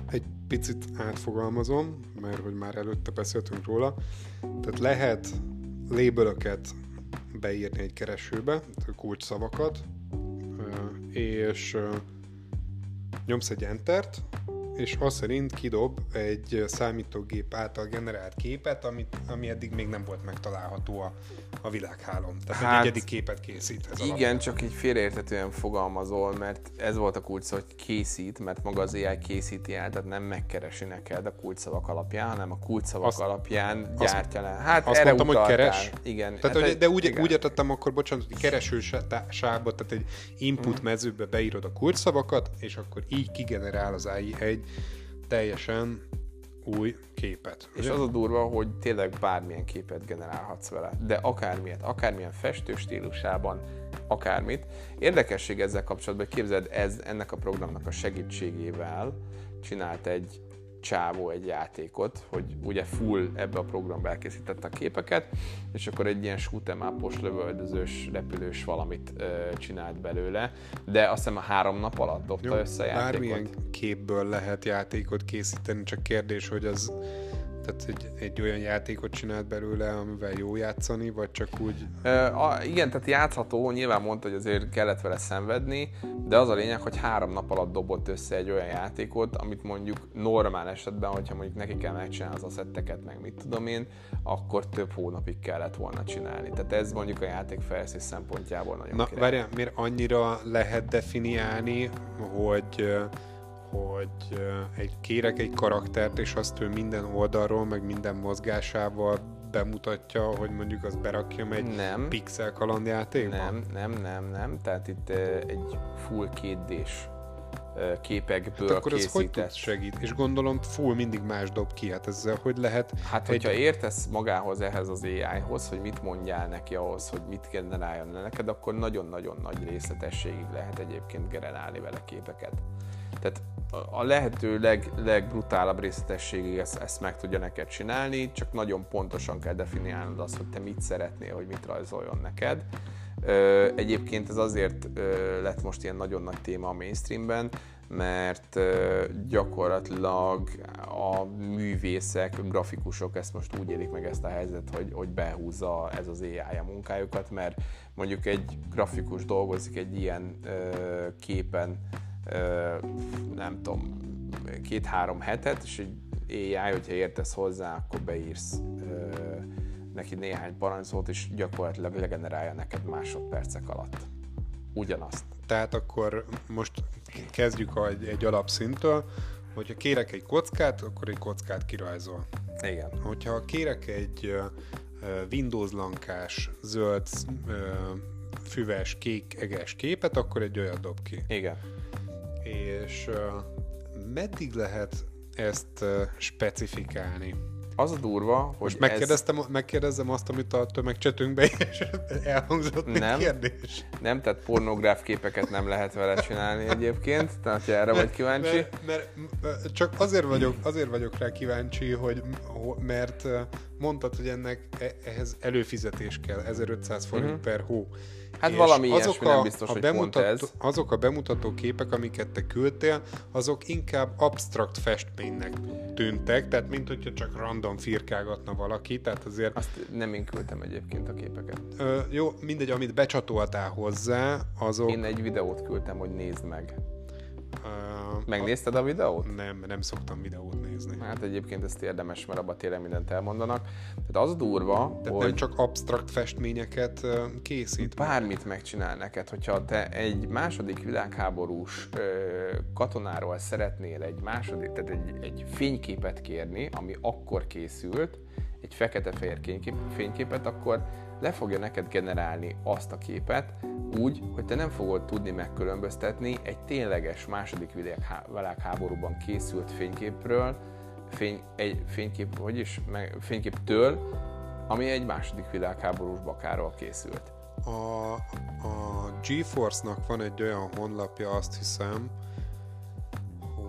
Egy picit átfogalmazom, mert hogy már előtte beszéltünk róla. Tehát lehet labelöket beírni egy keresőbe, tehát kulcsszavakat, ö, és nyomsz egy entert, és az szerint kidob egy számítógép által generált képet, amit, ami eddig még nem volt megtalálható a, a világhálón. Tehát hát, egy egyedik képet készít. Ez Igen, csak így félreértetően fogalmazol, mert ez volt a kulcs, hogy készít, mert maga az AI készíti el, tehát nem megkeresi neked a kulcsszavak alapján, hanem a kulcsszavak Azt- alapján gyártja le. Hát azt erre mondtam, hogy utaltál. keres. Igen. Tehát, hát hogy, de úgy, igen. úgy értettem akkor, bocsánat, hogy kereső sávba, tehát egy input Mhm. mezőbe beírod a kulcsszavakat, és akkor így kigenerál az AI egy teljesen új képet. És az a durva, hogy tényleg bármilyen képet generálhatsz vele, de akármilyen, akármilyen festő stílusában, akármit. Érdekesség ezzel kapcsolatban, képzeld, ez ennek a programnak a segítségével csinált egy csávó egy játékot, hogy ugye full ebbe a programba elkészítette a képeket, és akkor egy ilyen shoot'em lövöldözős, repülős valamit ö, csinált belőle, de azt hiszem a három nap alatt dobta Jó, össze a játékot. Bármilyen képből lehet játékot készíteni, csak kérdés, hogy az tehát egy, egy olyan játékot csinált belőle, amivel jó játszani, vagy csak úgy... Ö, a, igen, tehát játszható, nyilván mondta, hogy azért kellett vele szenvedni, de az a lényeg, hogy három nap alatt dobott össze egy olyan játékot, amit mondjuk normál esetben, hogyha mondjuk neki kell megcsinálni az asszetteket, meg mit tudom én, akkor több hónapig kellett volna csinálni. Tehát ez mondjuk a játék fejlesztés szempontjából nagyon Na, várjál, miért annyira lehet definiálni, hogy hogy ö, egy, kérek egy karaktert, és azt ő minden oldalról, meg minden mozgásával bemutatja, hogy mondjuk az berakjam egy Nem. pixel kalandjátékba? Nem, nem, nem, nem. Tehát itt ö, egy full 2D-s ö, képekből Hát akkor ez hogy készített. tud segít? És gondolom full mindig más dob ki, hát ezzel hogy lehet Hát, hogyha értesz magához ehhez az AI-hoz, hogy mit mondjál neki ahhoz, hogy mit generáljon le neked, akkor nagyon-nagyon nagy részletességig lehet egyébként generálni vele képeket. Tehát a- lehető leg, legbrutálabb részletességig ezt, ezt meg tudja neked csinálni, csak nagyon pontosan kell definiálnod azt, hogy te mit szeretnél, hogy mit rajzoljon neked. Egyébként ez azért lett most ilyen nagyon nagy téma a mainstreamben, mert gyakorlatilag a művészek, grafikusok ezt most úgy élik meg ezt a helyzetet, hogy, hogy behúzza ez az AI a munkájukat, mert mondjuk egy grafikus dolgozik egy ilyen képen, nem tudom, két-három hetet, és egy AI, hogyha értesz hozzá, akkor beírsz neki néhány parancsszót, és gyakorlatilag legenerálja neked másodpercek alatt. Ugyanazt. Tehát akkor most kezdjük egy, egy alapszintől, hogyha kérek egy kockát, akkor egy kockát kirajzol. Igen. Hogyha kérek egy Windows lankás, zöld füves, kék, eges képet, akkor egy olyat dob ki. Igen. És meddig lehet ezt specifikálni? Az a durva, hogy Most megkérdeztem, ez... megkérdezzem azt, amit a tömegcsetünkbe és elhangzott nem, kérdés. Nem, tehát pornográf képeket nem lehet vele csinálni egyébként, tehát ha erre vagy kíváncsi. Mert, mert, mert csak azért vagyok, azért vagyok rá kíváncsi, hogy mert mondtad, hogy ennek e- ehhez előfizetés kell, 1500 forint uh-huh. per hó. Hát valami azok ilyesmi, a, nem biztos, a hogy bemutató, pont ez. Azok a bemutató képek, amiket te küldtél, azok inkább abstrakt festménynek tűntek, tehát mint hogyha csak random firkálgatna valaki, tehát azért... Azt nem én küldtem egyébként a képeket. Ö, jó, mindegy, amit becsatoltál hozzá, azok... Én egy videót küldtem, hogy nézd meg. Uh, Megnézted a videót? Nem, nem szoktam videót nézni. Hát egyébként ezt érdemes, mert abban tényleg mindent elmondanak. Tehát az durva, Tehát hogy... nem csak absztrakt festményeket készít. Bármit meg. megcsinál neked, hogyha te egy második világháborús ö, katonáról szeretnél egy második, tehát egy, egy fényképet kérni, ami akkor készült, egy fekete-fehér fényképet, akkor le fogja neked generálni azt a képet úgy, hogy te nem fogod tudni megkülönböztetni egy tényleges második világháborúban készült fényképről, fény, egy fénykép, hogy is, meg, fényképtől, ami egy második világháborús bakáról készült. A, a GeForce-nak van egy olyan honlapja, azt hiszem,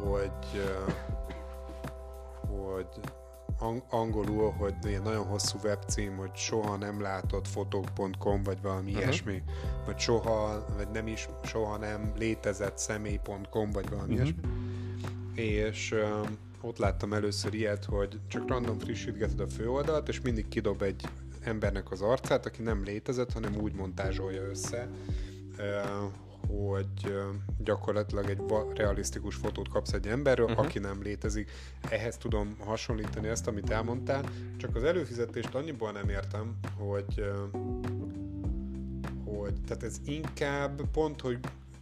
hogy hogy angolul, hogy ilyen nagyon hosszú webcím, hogy soha nem látott fotók.com, vagy valami uh-huh. ilyesmi, vagy soha, vagy nem is, soha nem létezett személy.com, vagy valami uh-huh. ilyesmi. És um, ott láttam először ilyet, hogy csak random frissítgeted a főoldalt, és mindig kidob egy embernek az arcát, aki nem létezett, hanem úgy montázsolja össze, hogy gyakorlatilag egy realisztikus fotót kapsz egy emberről, uh-huh. aki nem létezik. Ehhez tudom hasonlítani ezt, amit elmondtál, csak az előfizetést annyiból nem értem, hogy, hogy tehát ez inkább pont, hogy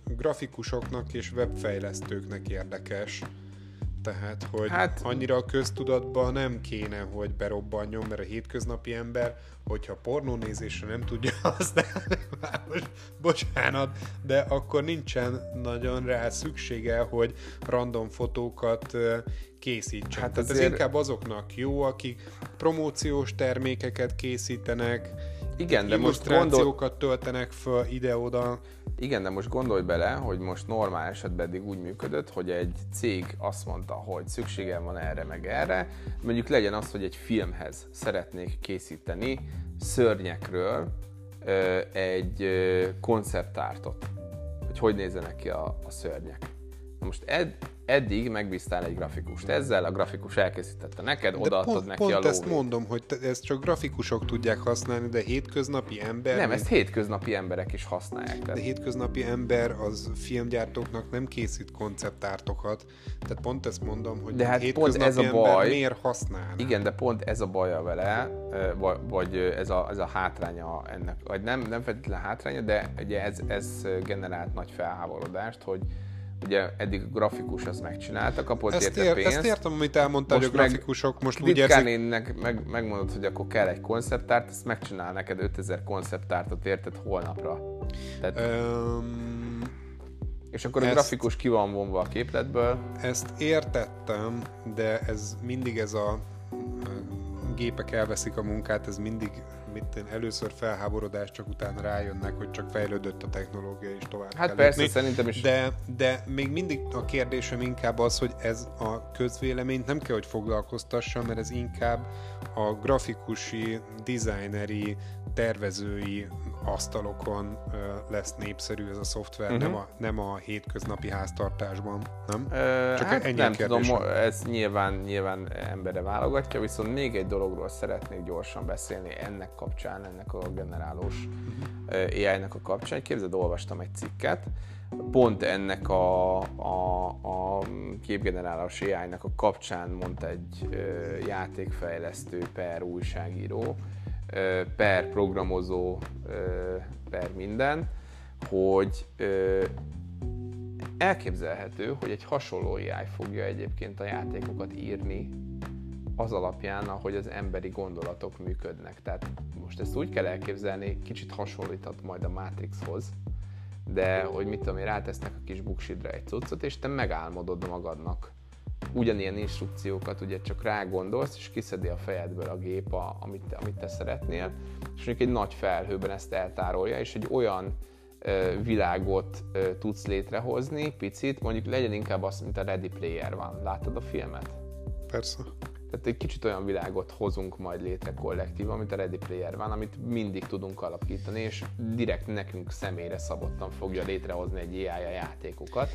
grafikusoknak és webfejlesztőknek érdekes, tehát, hogy hát, annyira a köztudatban nem kéne, hogy berobbanjon, mert a hétköznapi ember, hogyha pornónézésre nem tudja használni, most, bocsánat, de akkor nincsen nagyon rá szüksége, hogy random fotókat készítsen. Hát Tehát azért... ez inkább azoknak jó, akik promóciós termékeket készítenek, igen, de most gondol... töltenek föl ide-oda. Igen, de most gondolj bele, hogy most normál esetben eddig úgy működött, hogy egy cég azt mondta, hogy szükségem van erre meg erre, mondjuk legyen az, hogy egy filmhez szeretnék készíteni szörnyekről egy konceptártot, hogy hogy nézzenek ki a, a szörnyek. Na most ed, eddig megbíztál egy grafikust ezzel, a grafikus elkészítette neked, odaadtad pont, neki pont a lóvét. ezt mondom, hogy te, ezt csak grafikusok tudják használni, de hétköznapi ember... Nem, ezt hétköznapi emberek is használják. Tehát. De hétköznapi ember az filmgyártóknak nem készít konceptártokat, tehát pont ezt mondom, hogy de hát hétköznapi pont ez a baj, ember miért használ? Igen, de pont ez a baja vele, vagy ez a, ez a hátránya ennek, vagy nem, nem feltétlenül hátránya, de ugye ez, ez generált nagy felháborodást, hogy ugye eddig grafikus azt megcsinálta, kapott ezt érte ér, pénzt. Ezt értem, amit elmondtál, hogy a grafikusok most úgy érzik... meg, meg, megmondod, hogy akkor kell egy konceptárt, ezt megcsinál neked 5000 konceptártot, érted holnapra. Tehát... Um, és akkor ezt, a grafikus ki van vonva a képletből. Ezt értettem, de ez mindig ez a gépek elveszik a munkát, ez mindig mit én, először felháborodás, csak utána rájönnek, hogy csak fejlődött a technológia és tovább Hát persze, lépni. szerintem is. De, de még mindig a kérdésem inkább az, hogy ez a közvéleményt nem kell, hogy foglalkoztassa, mert ez inkább a grafikusi, designeri, tervezői asztalokon lesz népszerű ez a szoftver, uh-huh. nem, a, nem a hétköznapi háztartásban, nem? Ö, Csak hát ennyi nem tudom, ez nyilván, nyilván embere válogatja, viszont még egy dologról szeretnék gyorsan beszélni ennek kapcsán, ennek a generálós uh-huh. AI-nek a kapcsán. Képzeld, olvastam egy cikket, pont ennek a, a, a képgenerálós AI-nak a kapcsán mondta egy játékfejlesztő per újságíró, per programozó, per minden, hogy elképzelhető, hogy egy hasonló AI fogja egyébként a játékokat írni, az alapján, ahogy az emberi gondolatok működnek. Tehát most ezt úgy kell elképzelni, kicsit hasonlíthat majd a Matrixhoz, de hogy mit tudom én, rátesznek a kis buksidra egy cuccot, és te megálmodod magadnak ugyanilyen instrukciókat, ugye csak rá gondolsz, és kiszedi a fejedből a gép, a, amit, amit te szeretnél, és mondjuk egy nagy felhőben ezt eltárolja, és egy olyan ö, világot ö, tudsz létrehozni, picit, mondjuk legyen inkább az, mint a Ready Player van. Láttad a filmet? Persze. Tehát egy kicsit olyan világot hozunk majd létre kollektív, amit a Ready Player van, amit mindig tudunk alapítani, és direkt nekünk személyre szabottan fogja létrehozni egy AI a játékokat.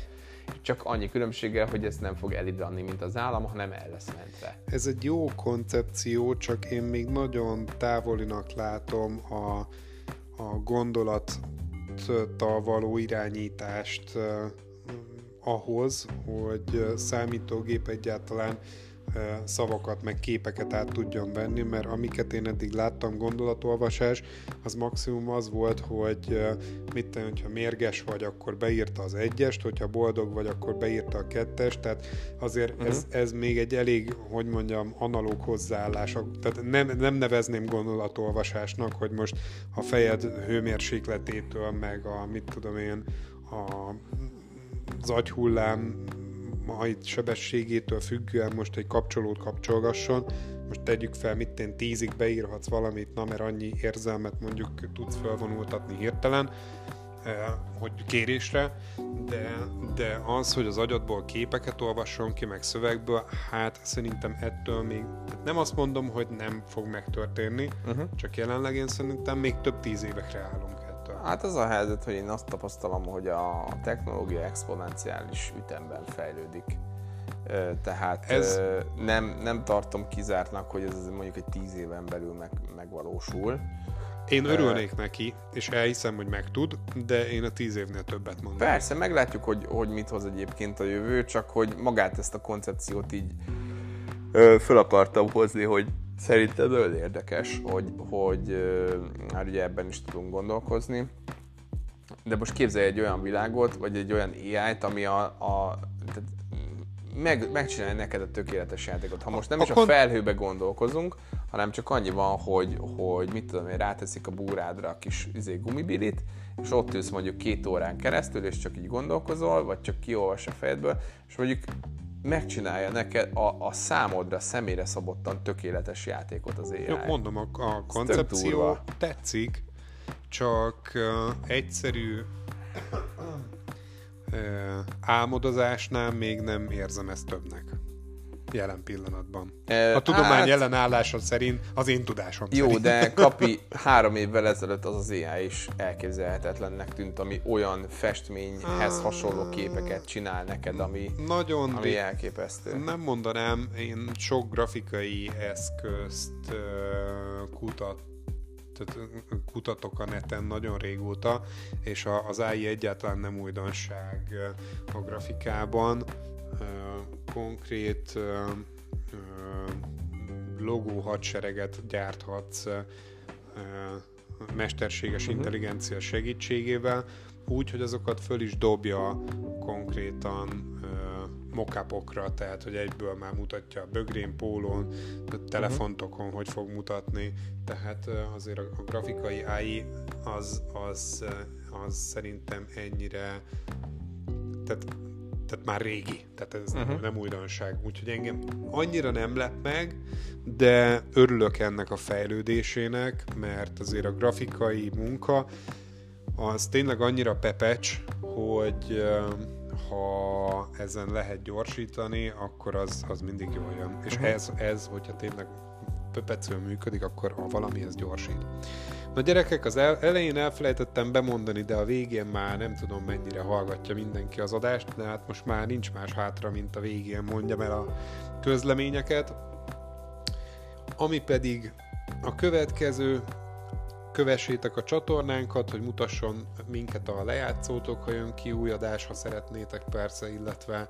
Csak annyi különbséggel, hogy ezt nem fog elidranni, mint az állam, hanem el lesz mentve. Ez egy jó koncepció, csak én még nagyon távolinak látom a, a gondolattal való irányítást uh, ahhoz, hogy számítógép egyáltalán szavakat, meg képeket át tudjon venni, mert amiket én eddig láttam gondolatolvasás, az maximum az volt, hogy mit tenni, hogyha mérges vagy, akkor beírta az egyest, hogyha boldog vagy, akkor beírta a kettest, tehát azért uh-huh. ez, ez még egy elég, hogy mondjam, analóg hozzáállás. Tehát nem, nem nevezném gondolatolvasásnak, hogy most a fejed hőmérsékletétől, meg a mit tudom én, a az agyhullám itt sebességétől függően most egy kapcsolót kapcsolgasson, most tegyük fel, mit én tízig beírhatsz valamit, na mert annyi érzelmet mondjuk tudsz felvonultatni hirtelen, eh, hogy kérésre, de, de az, hogy az agyadból képeket olvasson ki, meg szövegből, hát szerintem ettől még, nem azt mondom, hogy nem fog megtörténni, uh-huh. csak jelenleg én szerintem még több tíz évekre állunk Hát az a helyzet, hogy én azt tapasztalom, hogy a technológia exponenciális ütemben fejlődik. Tehát ez... nem, nem tartom kizártnak, hogy ez mondjuk egy tíz éven belül meg, megvalósul. Én örülnék neki, és elhiszem, hogy meg tud, de én a tíz évnél többet mondom. Persze, meglátjuk, hogy, hogy mit hoz egyébként a jövő, csak hogy magát ezt a koncepciót így föl akartam hozni, hogy Szerintem nagyon érdekes, hogy, hogy hát ugye ebben is tudunk gondolkozni. De most képzelj egy olyan világot, vagy egy olyan AI-t, ami a, a tehát meg, megcsinálja neked a tökéletes játékot. Ha most nem a, is a felhőbe gondolkozunk, hanem csak annyi van, hogy, hogy mit tudom én, ráteszik a búrádra a kis izé, gumibilit, és ott ülsz mondjuk két órán keresztül, és csak így gondolkozol, vagy csak kiolvas a fejedből, és mondjuk megcsinálja neked a, a számodra személyre szabottan tökéletes játékot az AI. Jó, mondom, a, a koncepció tetszik, csak uh, egyszerű uh, álmodozásnál még nem érzem ezt többnek jelen pillanatban. E, a tudomány hát, jelen állása szerint az én tudásom Jó, szerint. de kapi három évvel ezelőtt az az AI is elképzelhetetlennek tűnt, ami olyan festményhez hasonló képeket csinál neked, ami, Nagyon ami elképesztő. Nem mondanám, én sok grafikai eszközt kutat kutatok a neten nagyon régóta, és az AI egyáltalán nem újdonság a grafikában konkrét logó hadsereget gyárthatsz mesterséges uh-huh. intelligencia segítségével, úgy, hogy azokat föl is dobja konkrétan mokapokra, tehát hogy egyből már mutatja a bögrén, pólón, telefontokon, uh-huh. hogy fog mutatni, tehát azért a, a grafikai AI az, az, az szerintem ennyire tehát tehát már régi, tehát ez uh-huh. nem, nem újdonság. Úgyhogy engem annyira nem lep meg, de örülök ennek a fejlődésének, mert azért a grafikai munka az tényleg annyira pepecs, hogy ha ezen lehet gyorsítani, akkor az, az mindig jól jön. És uh-huh. ez, ez, hogyha tényleg pepecül működik, akkor a valami ez gyorsít. Na gyerekek, az elején elfelejtettem bemondani, de a végén már nem tudom mennyire hallgatja mindenki az adást, de hát most már nincs más hátra, mint a végén mondjam el a közleményeket. Ami pedig a következő, kövessétek a csatornánkat, hogy mutasson minket a lejátszótok, ha jön ki új adás, ha szeretnétek persze, illetve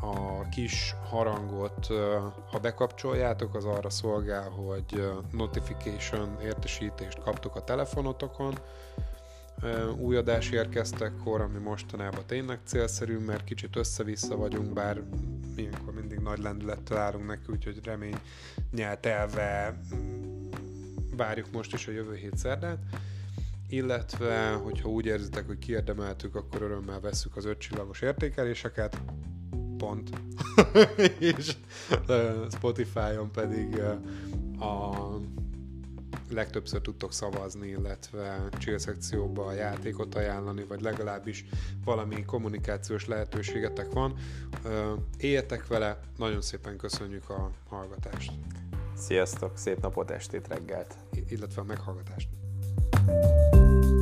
a kis harangot, ha bekapcsoljátok, az arra szolgál, hogy notification értesítést kaptok a telefonotokon. Új adás érkeztekkor, ami mostanában tényleg célszerű, mert kicsit össze-vissza vagyunk, bár ilyenkor mindig nagy lendülettel állunk neki, úgyhogy remény nyeltelve mm, várjuk most is a jövő hét szerdát illetve hogyha úgy érzitek, hogy kiérdemeltük, akkor örömmel vesszük az ötcsillagos értékeléseket, pont. és Spotify-on pedig a legtöbbször tudtok szavazni, illetve chill szekcióba a játékot ajánlani, vagy legalábbis valami kommunikációs lehetőségetek van. Éljetek vele, nagyon szépen köszönjük a hallgatást. Sziasztok, szép napot, estét, reggelt! Illetve a meghallgatást. thank you